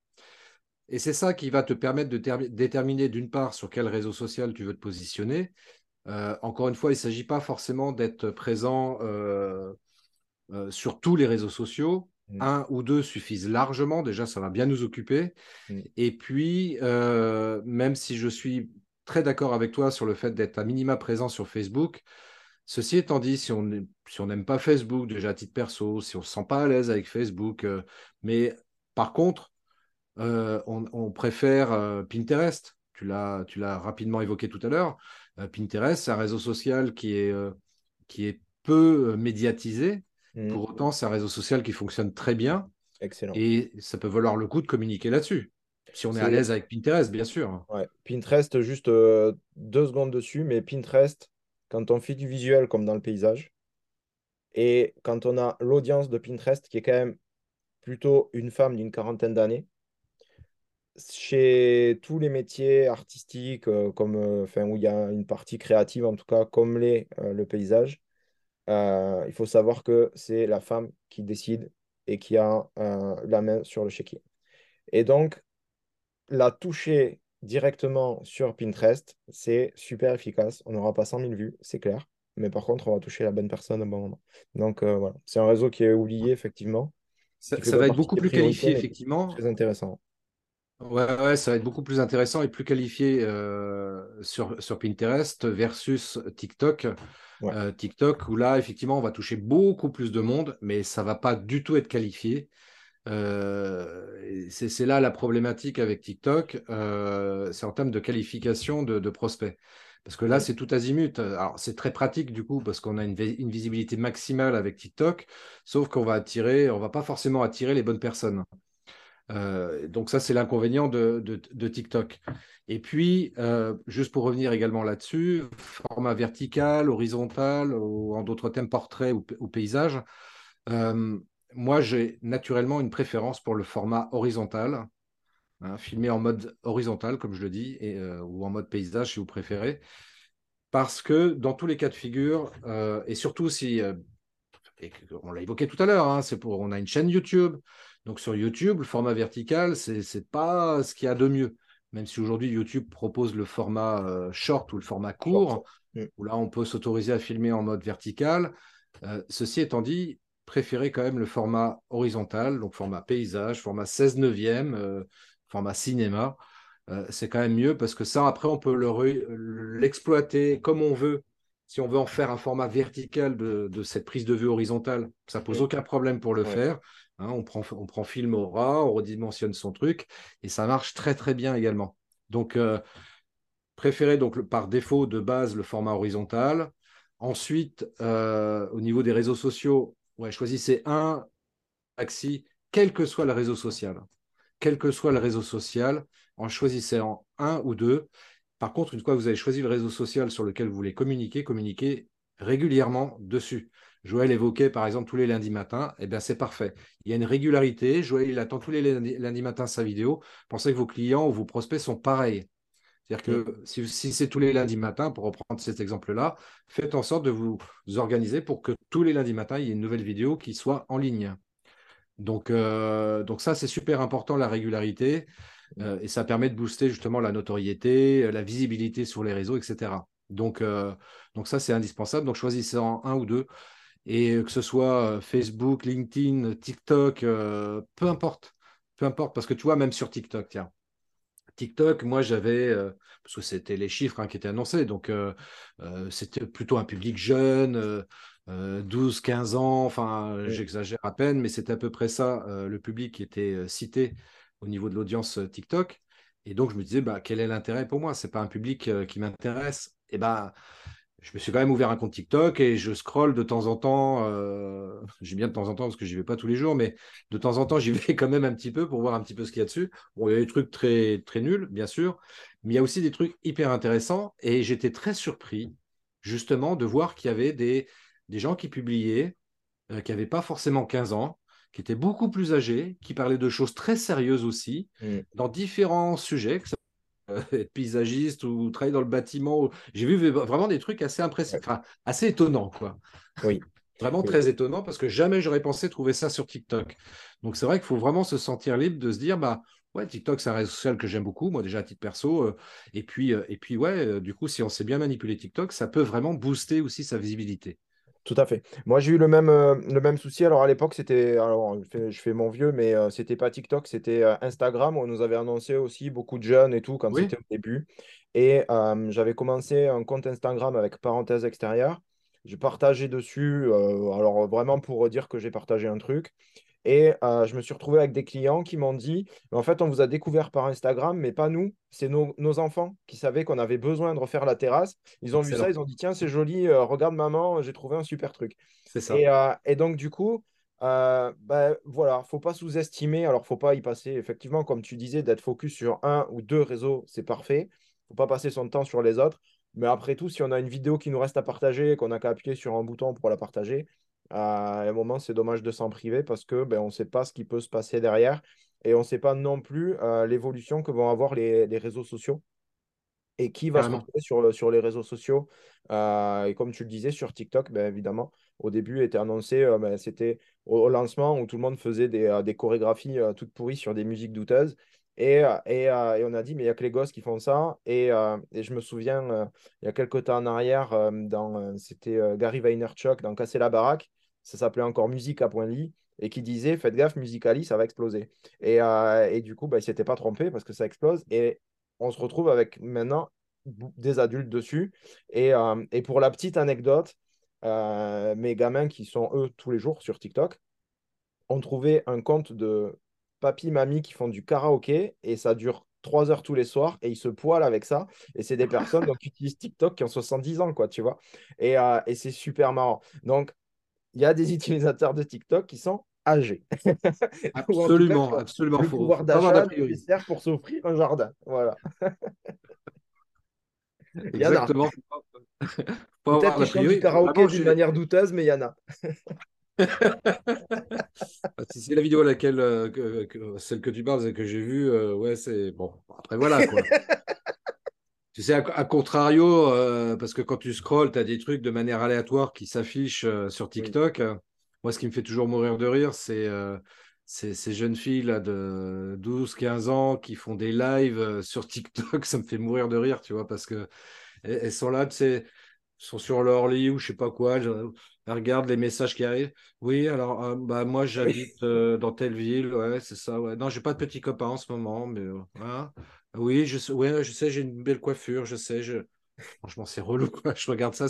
Et c'est ça qui va te permettre de déterminer d'une part sur quel réseau social tu veux te positionner. Euh, encore une fois, il ne s'agit pas forcément d'être présent sur tous les réseaux sociaux. Mm. Un ou deux suffisent largement. Déjà, ça va bien nous occuper. Mm. Et puis, euh, même si je suis très d'accord avec toi sur le fait d'être à minima présent sur Facebook, ceci étant dit, si on n'aime pas Facebook, déjà à titre perso, si on ne se sent pas à l'aise avec Facebook, euh, mais par contre, euh, on, préfère Pinterest. Tu l'as, tu l'as rapidement évoqué tout à l'heure. Pinterest, c'est un réseau social qui est, qui est peu médiatisé, Mm. Pour autant, c'est un réseau social qui fonctionne très bien. Excellent. Et ça peut valoir le coup de communiquer là-dessus. Si on est, à l'aise avec Pinterest, bien sûr. Ouais. Pinterest, juste euh, deux secondes dessus, mais Pinterest, quand on fait du visuel comme dans le paysage, et quand on a l'audience de Pinterest, qui est quand même plutôt une femme d'une quarantaine d'années, chez tous les métiers artistiques, euh, comme, euh, enfin, où il y a une partie créative, en tout cas, comme les, le paysage, il faut savoir que c'est la femme qui décide et qui a euh, la main sur le chéquier. Et donc, la toucher directement sur Pinterest, c'est super efficace. On n'aura pas 100 000 vues, c'est clair. Mais par contre, on va toucher la bonne personne au bon moment. Donc euh, voilà, c'est un réseau qui est oublié, effectivement. Ça, va être beaucoup plus qualifié, effectivement. Très intéressant. Ouais, ouais, ça va être beaucoup plus intéressant et plus qualifié sur, sur Pinterest versus TikTok. Euh, TikTok, où là, effectivement, on va toucher beaucoup plus de monde, mais ça ne va pas du tout être qualifié. Euh, c'est là la problématique avec TikTok, euh, c'est en termes de qualification de, prospects. Parce que là, c'est tout azimut. Alors, c'est très pratique du coup, parce qu'on a une, visibilité maximale avec TikTok, sauf qu'on va attirer, on va pas forcément attirer les bonnes personnes. Donc ça, c'est l'inconvénient de, TikTok. Et puis, euh, juste pour revenir également là-dessus, format vertical, horizontal, ou en d'autres thèmes, portrait ou, paysage. Euh, moi, j'ai naturellement une préférence pour le format horizontal, hein, filmé en mode horizontal, comme je le dis, et, euh, ou en mode paysage si vous préférez. Parce que dans tous les cas de figure, et surtout si, on l'a évoqué tout à l'heure, hein, c'est pour, on a une chaîne YouTube. Donc sur YouTube, le format vertical, c'est n'est pas ce qu'il y a de mieux même si aujourd'hui YouTube propose le format euh, short ou le format court, mm. où là on peut s'autoriser à filmer en mode vertical. Euh, ceci étant dit, préférez quand même le format horizontal, donc format paysage, format 16 neuvième, euh, format cinéma. c'est quand même mieux parce que ça, après, on peut l'exploiter comme on veut. Si on veut en faire un format vertical de, cette prise de vue horizontale, ça pose mm. aucun problème pour le faire. Hein, on, prend, on prend Filmora, on redimensionne son truc et ça marche très très bien également. Donc, euh, préférez donc par défaut de base le format horizontal. Ensuite, euh, au niveau des réseaux sociaux, choisissez un axi, quel que soit le réseau social. Quel que soit le réseau social, en choisissant un ou deux. Par contre, une fois que vous avez choisi le réseau social sur lequel vous voulez communiquer, communiquez régulièrement dessus. Joël évoquait par exemple tous les lundis matins, eh bien c'est parfait. Il y a une régularité. Joël, il attend tous les lundis, matins sa vidéo. Pensez que vos clients ou vos prospects sont pareils. C'est-à-dire que si, c'est tous les lundis matins, pour reprendre cet exemple-là, faites en sorte de vous organiser pour que tous les lundis matins, il y ait une nouvelle vidéo qui soit en ligne. Donc, euh, donc ça, c'est super important, la régularité. Euh, et ça permet de booster justement la notoriété, la visibilité sur les réseaux, etc. Donc, euh, donc ça, c'est indispensable. Donc, choisissez en un ou deux. Et que ce soit Facebook, LinkedIn, TikTok, peu importe. Peu importe. Parce que tu vois, même sur TikTok, tiens. TikTok, moi j'avais, parce que c'était les chiffres hein, qui étaient annoncés, donc c'était plutôt un public jeune, 12, 15 ans, enfin j'exagère à peine, mais c'était à peu près ça le public qui était cité au niveau de l'audience TikTok. Et donc je me disais, bah, quel est l'intérêt pour moi? Ce n'est pas un public qui m'intéresse. Et ben, je me suis quand même ouvert un compte TikTok et je scrolle de temps en temps. Euh, j'ai bien de temps en temps parce que j'y vais pas tous les jours, mais de temps en temps, j'y vais quand même un petit peu pour voir un petit peu ce qu'il y a dessus. Bon, il y a des trucs très, très nuls, bien sûr, mais il y a aussi des trucs hyper intéressants et j'étais très surpris, justement, de voir qu'il y avait des, des gens qui publiaient, euh, qui n'avaient pas forcément 15 ans, qui étaient beaucoup plus âgés, qui parlaient de choses très sérieuses aussi, mmh. dans différents sujets, que être paysagiste ou travailler dans le bâtiment. J'ai vu vraiment des trucs assez impressionnants, assez étonnants, quoi. Oui. vraiment très étonnant parce que jamais j'aurais pensé trouver ça sur TikTok. Donc c'est vrai qu'il faut vraiment se sentir libre de se dire, bah ouais, TikTok c'est un réseau social que j'aime beaucoup, moi déjà à titre perso. Euh, et puis euh, et puis ouais, du coup si on sait bien manipuler TikTok, ça peut vraiment booster aussi sa visibilité. Tout à fait. Moi, j'ai eu le même, euh, le même souci. Alors, à l'époque, c'était. Alors, je fais, mon vieux, mais euh, c'était pas TikTok, c'était euh, Instagram. On nous avait annoncé aussi beaucoup de jeunes et tout quand c'était au début. Et j'avais commencé un compte Instagram avec parenthèse extérieure. J'ai partagé dessus, alors vraiment pour dire que j'ai partagé un truc. Et euh, je me suis retrouvé avec des clients qui m'ont dit, en fait, on vous a découvert par Instagram, mais pas nous, c'est nos, enfants qui savaient qu'on avait besoin de refaire la terrasse. Ils ont vu ça, ils ont dit, tiens, c'est joli, euh, regarde maman, j'ai trouvé un super truc. C'est ça. Et, euh, donc, du coup, ben, voilà, faut pas sous-estimer, alors faut pas y passer, effectivement, comme tu disais, d'être focus sur un ou deux réseaux, c'est parfait. faut pas passer son temps sur les autres. Mais après tout, si on a une vidéo qui nous reste à partager, qu'on n'a qu'à appuyer sur un bouton pour la partager, à un moment, c'est dommage de s'en priver parce que ben, on ne sait pas ce qui peut se passer derrière et on ne sait pas non plus euh, l'évolution que vont avoir les, réseaux sociaux et qui va se retrouver sur, sur les réseaux sociaux. Euh, et comme tu le disais, sur TikTok, ben, évidemment, au début était annoncé, euh, ben, c'était au, lancement où tout le monde faisait des, des chorégraphies toutes pourries sur des musiques douteuses. Et, et, et, on a dit, mais il n'y a que les gosses qui font ça. Et, et je me souviens, il y a quelques temps en arrière, dans, c'était Gary Vaynerchuk dans Casser la baraque ça s'appelait encore Musique à point lit, et qui disait Faites gaffe, Musicali, ça va exploser. Et, euh, du coup, bah, il ne s'était pas trompé parce que ça explose. Et on se retrouve avec maintenant des adultes dessus. Et, euh, pour la petite anecdote, euh, mes gamins qui sont eux tous les jours sur TikTok ont trouvé un compte de papy, mamie qui font du karaoké et ça dure trois heures tous les soirs et ils se poilent avec ça. Et c'est des personnes qui utilisent TikTok qui ont 70 ans, quoi, tu vois. Et, et c'est super marrant. Donc, il y a des utilisateurs de TikTok qui sont âgés. absolument, absolument. Le pouvoir d'achat nécessaire pour s'offrir un jardin. Voilà. Exactement. Peut-être qu'ils chantent du karaoké d'une manière douteuse, mais il y en a. si c'est la vidéo à laquelle euh, celle que tu parles et que j'ai vue, euh, ouais, c'est bon. Après voilà quoi. Tu sais, à, contrario, euh, parce que quand tu scrolls, tu as des trucs de manière aléatoire qui s'affichent sur TikTok. Moi, ce qui me fait toujours mourir de rire, c'est ces jeunes filles là, de 12, 15 ans qui font des lives sur TikTok. Ça me fait mourir de rire, tu vois, parce que elles, sont là, tu sais, sont sur leur lit ou je sais pas quoi. Elles regardent les messages qui arrivent. Oui, alors, bah, moi, j'habite dans telle ville. Ouais, c'est ça. Ouais. Non, j'ai pas de petits copains en ce moment, mais voilà. Oui, je, ouais, je sais, j'ai une belle coiffure, je sais. Je... Franchement, c'est relou. Quoi. Je regarde ça.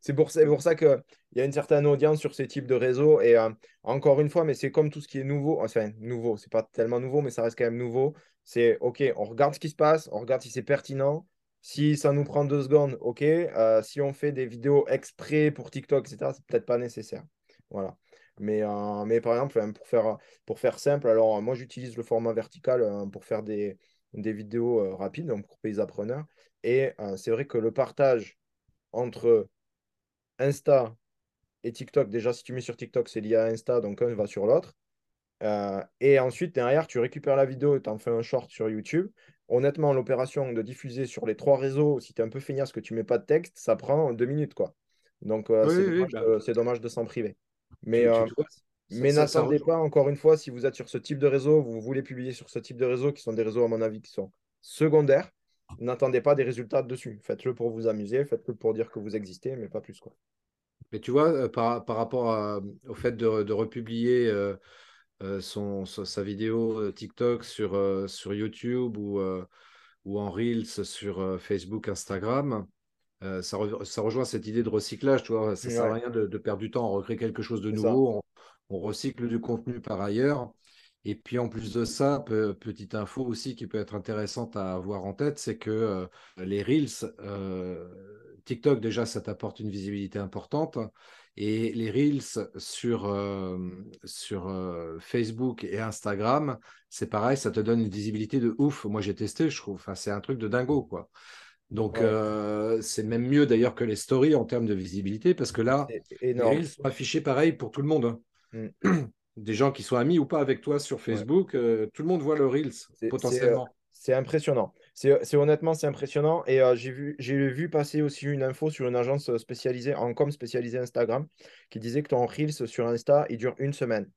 C'est pour, pour ça qu'il y a une certaine audience sur ces types de réseaux. Et euh, encore une fois, mais c'est comme tout ce qui est nouveau. Enfin, nouveau, c'est pas tellement nouveau, mais ça reste quand même nouveau. C'est OK, on regarde ce qui se passe, on regarde si c'est pertinent. Si ça nous prend deux secondes, OK. Euh, si on fait des vidéos exprès pour TikTok, etc., c'est peut-être pas nécessaire. Voilà. Mais, euh, par exemple, pour faire, pour faire simple, alors moi j'utilise le format vertical pour faire des, vidéos rapides, donc pour pays appreneurs. Et c'est vrai que le partage entre Insta et TikTok, déjà, si tu mets sur TikTok, c'est lié à Insta, donc un va sur l'autre. Euh, et ensuite, derrière, tu récupères la vidéo et tu en fais un short sur YouTube. Honnêtement, l'opération de diffuser sur les trois réseaux, si tu es un peu feignasse que tu mets pas de texte, ça prend deux minutes. quoi. Donc, euh, bah c'est dommage, de s'en priver. Mais, euh, mais n'attendez pas, encore une fois, si vous êtes sur ce type de réseau, vous voulez publier sur ce type de réseau, qui sont des réseaux, à mon avis, qui sont secondaires, n'attendez pas des résultats dessus. Faites-le pour vous amuser, faites-le pour dire que vous existez, mais pas plus. quoi. Mais tu vois, par, par rapport au fait de, de republier euh, son, sa vidéo euh, TikTok sur, euh, sur YouTube ou, ou en Reels sur Facebook, Instagram. ça, ça, rejoint cette idée de recyclage, tu vois. Ça ne sert à rien de, perdre du temps, on recrée quelque chose de nouveau, on, recycle du contenu par ailleurs. Et puis en plus de ça, petite info aussi qui peut être intéressante à avoir en tête, c'est que les Reels, TikTok déjà, ça t'apporte une visibilité importante. Et les Reels sur, euh, sur euh, Facebook et Instagram, c'est pareil, ça te donne une visibilité de ouf. Moi, j'ai testé, je trouve. Enfin, c'est un truc de dingo, quoi. Donc, euh, c'est même mieux d'ailleurs que les stories en termes de visibilité, parce que là, les Reels sont affichés pareil pour tout le monde. Hein. Mm. Des gens qui soient amis ou pas avec toi sur Facebook, tout le monde voit le Reels potentiellement. C'est impressionnant. C'est honnêtement, c'est impressionnant. Et euh, j'ai vu, vu passer aussi une info sur une agence spécialisée en com spécialisée Instagram qui disait que ton Reels sur Insta, il dure une semaine.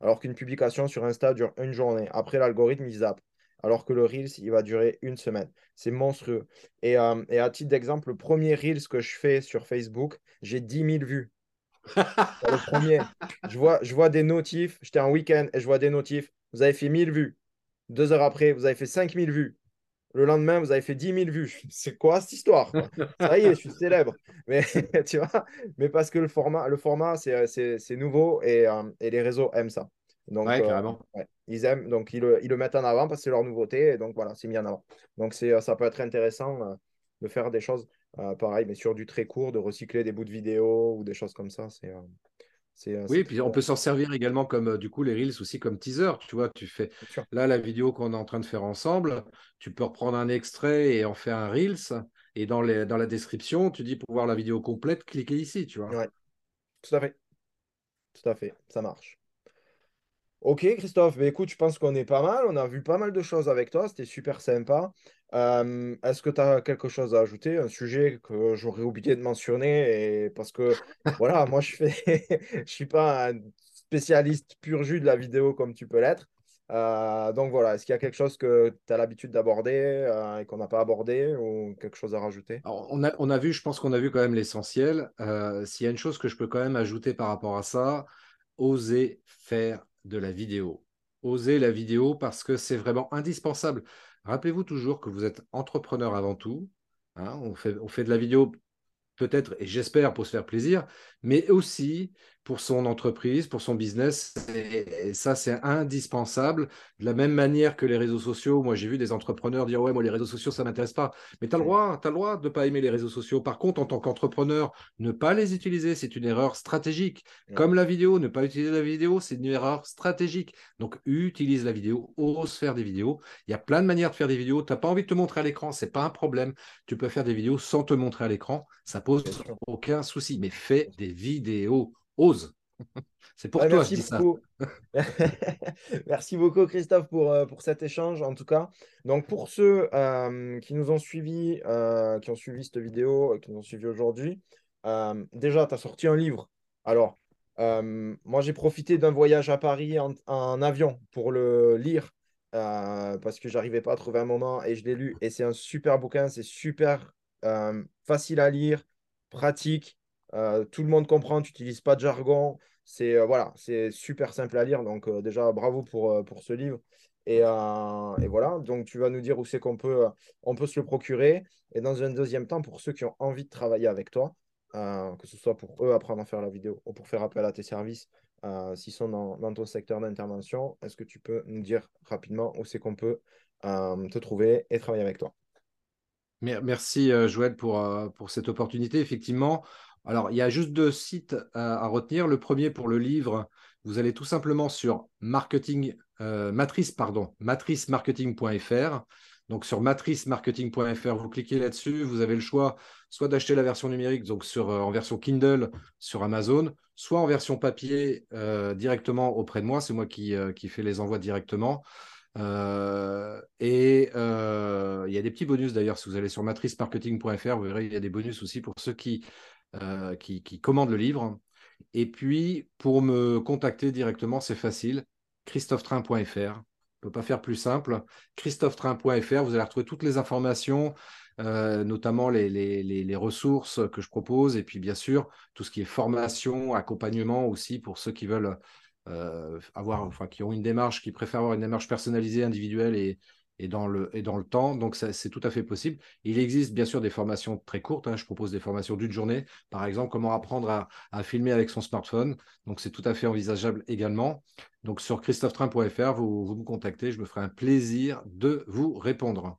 Alors qu'une publication sur Insta dure une journée. Après, l'algorithme, il zappe. Alors que le Reels, il va durer une semaine. C'est monstrueux. Et, euh, et à titre d'exemple, le premier Reels que je fais sur Facebook, j'ai 10 000 vues. le premier. Je vois, je vois des notifs. J'étais en week-end et je vois des notifs. Vous avez fait 1000 vues. Deux heures après, vous avez fait 5000 vues. Le lendemain, vous avez fait 10 000 vues. C'est quoi cette histoire Ça y est, je suis célèbre. Mais tu vois, mais parce que le format, le format c'est nouveau et, euh, et, les réseaux aiment ça. Donc, ouais, euh, carrément. ils aiment, donc ils le, ils le, mettent en avant parce que c'est leur nouveauté. Et donc voilà, c'est mis en avant. Donc euh, ça peut être intéressant de faire des choses pareil, mais sur du très court, de recycler des bouts de vidéo ou des choses comme ça. C'est euh, oui, puis on peut s'en servir également comme euh, du coup les reels aussi comme teaser. Tu vois, tu fais là la vidéo qu'on est en train de faire ensemble. Tu peux reprendre un extrait et en faire un reels. Et dans, les, dans la description, tu dis pour voir la vidéo complète, cliquez ici. Tu vois. Ouais. Tout à fait. Tout à fait. Ça marche. Ok, Christophe, mais écoute, je pense qu'on est pas mal. On a vu pas mal de choses avec toi. C'était super sympa. Euh, est-ce que tu as quelque chose à ajouter? Un sujet que j'aurais oublié de mentionner et Parce que voilà, moi, je fais, suis pas un spécialiste pur jus de la vidéo comme tu peux l'être. Euh, donc voilà, est-ce qu'il y a quelque chose que tu as l'habitude d'aborder euh, et qu'on n'a pas abordé ou quelque chose à rajouter? On, a, on a vu, je pense qu'on a vu quand même l'essentiel. S'il y a une chose que je peux quand même ajouter par rapport à ça, oser faire de la vidéo. Oser la vidéo parce que c'est vraiment indispensable. Rappelez-vous toujours que vous êtes entrepreneur avant tout. Hein. on fait de la vidéo peut-être, et j'espère pour se faire plaisir, mais aussi pour son entreprise, pour son business. Et, ça, c'est indispensable. De la même manière que les réseaux sociaux, moi, j'ai vu des entrepreneurs dire Ouais, moi, les réseaux sociaux, ça ne m'intéresse pas. Mais tu as le droit, as le droit de ne pas aimer les réseaux sociaux. Par contre, en tant qu'entrepreneur, ne pas les utiliser, c'est une erreur stratégique. Comme la vidéo, ne pas utiliser la vidéo, c'est une erreur stratégique. Donc, utilise la vidéo, ose faire des vidéos. Il y a plein de manières de faire des vidéos. Tu n'as pas envie de te montrer à l'écran, ce n'est pas un problème. Tu peux faire des vidéos sans te montrer à l'écran. Ça pose aucun souci. Mais fais des vidéos ose. C'est pour toi, merci beaucoup. merci beaucoup, Christophe, pour, euh, pour cet échange, en tout cas. Donc, pour ceux euh, qui nous ont suivis, euh, qui ont suivi cette vidéo, qui nous ont suivis aujourd'hui, déjà, tu as sorti un livre. Alors, moi, j'ai profité d'un voyage à Paris en, en, avion pour le lire parce que j'arrivais pas à trouver un moment et je l'ai lu. Et c'est un super bouquin, c'est super facile à lire, pratique. Euh, tout le monde comprend, tu n'utilises pas de jargon. C'est euh, voilà, c'est super simple à lire. Donc euh, déjà, bravo pour, pour ce livre. Et, et, voilà, donc tu vas nous dire où c'est qu'on peut, on peut se le procurer. Et dans un deuxième temps, pour ceux qui ont envie de travailler avec toi, que ce soit pour eux apprendre à faire la vidéo ou pour faire appel à tes services, s'ils sont dans, dans, ton secteur d'intervention, est-ce que tu peux nous dire rapidement où c'est qu'on peut te trouver et travailler avec toi? Merci Joël pour, pour cette opportunité. Effectivement, alors, il y a juste deux sites à, retenir. Le premier pour le livre, vous allez tout simplement sur marketing, euh, matricemarketing.fr. Donc sur matricemarketing.fr, vous cliquez là-dessus, vous avez le choix soit d'acheter la version numérique, donc euh, en version Kindle sur Amazon, soit en version papier euh, directement auprès de moi. C'est moi qui fais les envois directement. Et il y a des petits bonus d'ailleurs, si vous allez sur matricemarketing.fr, vous verrez, il y a des bonus aussi pour ceux qui, qui, qui commandent le livre. Et puis, pour me contacter directement, c'est facile. christophetrain.fr. Je ne peux pas faire plus simple. christophetrain.fr, vous allez retrouver toutes les informations, euh, notamment les, les, ressources que je propose, et puis bien sûr, tout ce qui est formation, accompagnement aussi pour ceux qui veulent euh, avoir, enfin, qui ont une démarche, qui préfèrent avoir une démarche personnalisée, individuelle et, et dans le, et dans le temps. Donc, c'est tout à fait possible. Il existe bien sûr des formations très courtes. Hein. Je propose des formations d'une journée. Par exemple, comment apprendre à, filmer avec son smartphone. Donc, c'est tout à fait envisageable également. Donc, sur christophetrain.fr, vous, vous me contactez. Je me ferai un plaisir de vous répondre.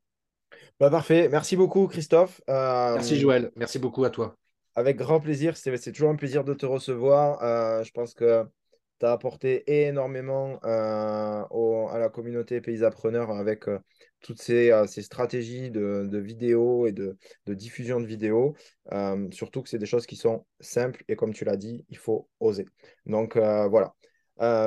Bah, parfait. Merci beaucoup, Christophe. Euh, Merci, Joël. Merci beaucoup à toi. Avec grand plaisir. C'est toujours un plaisir de te recevoir. Euh, je pense que tu as apporté énormément euh, à la communauté Pays Appreneurs avec euh, toutes ces, euh, ces, stratégies de, de vidéos et de, diffusion de vidéos. surtout que c'est des choses qui sont simples et comme tu l'as dit, il faut oser. Donc voilà.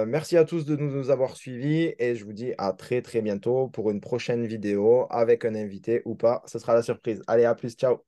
merci à tous de nous avoir suivis et je vous dis à très très bientôt pour une prochaine vidéo avec un invité ou pas. Ce sera la surprise. Allez, à plus. Ciao.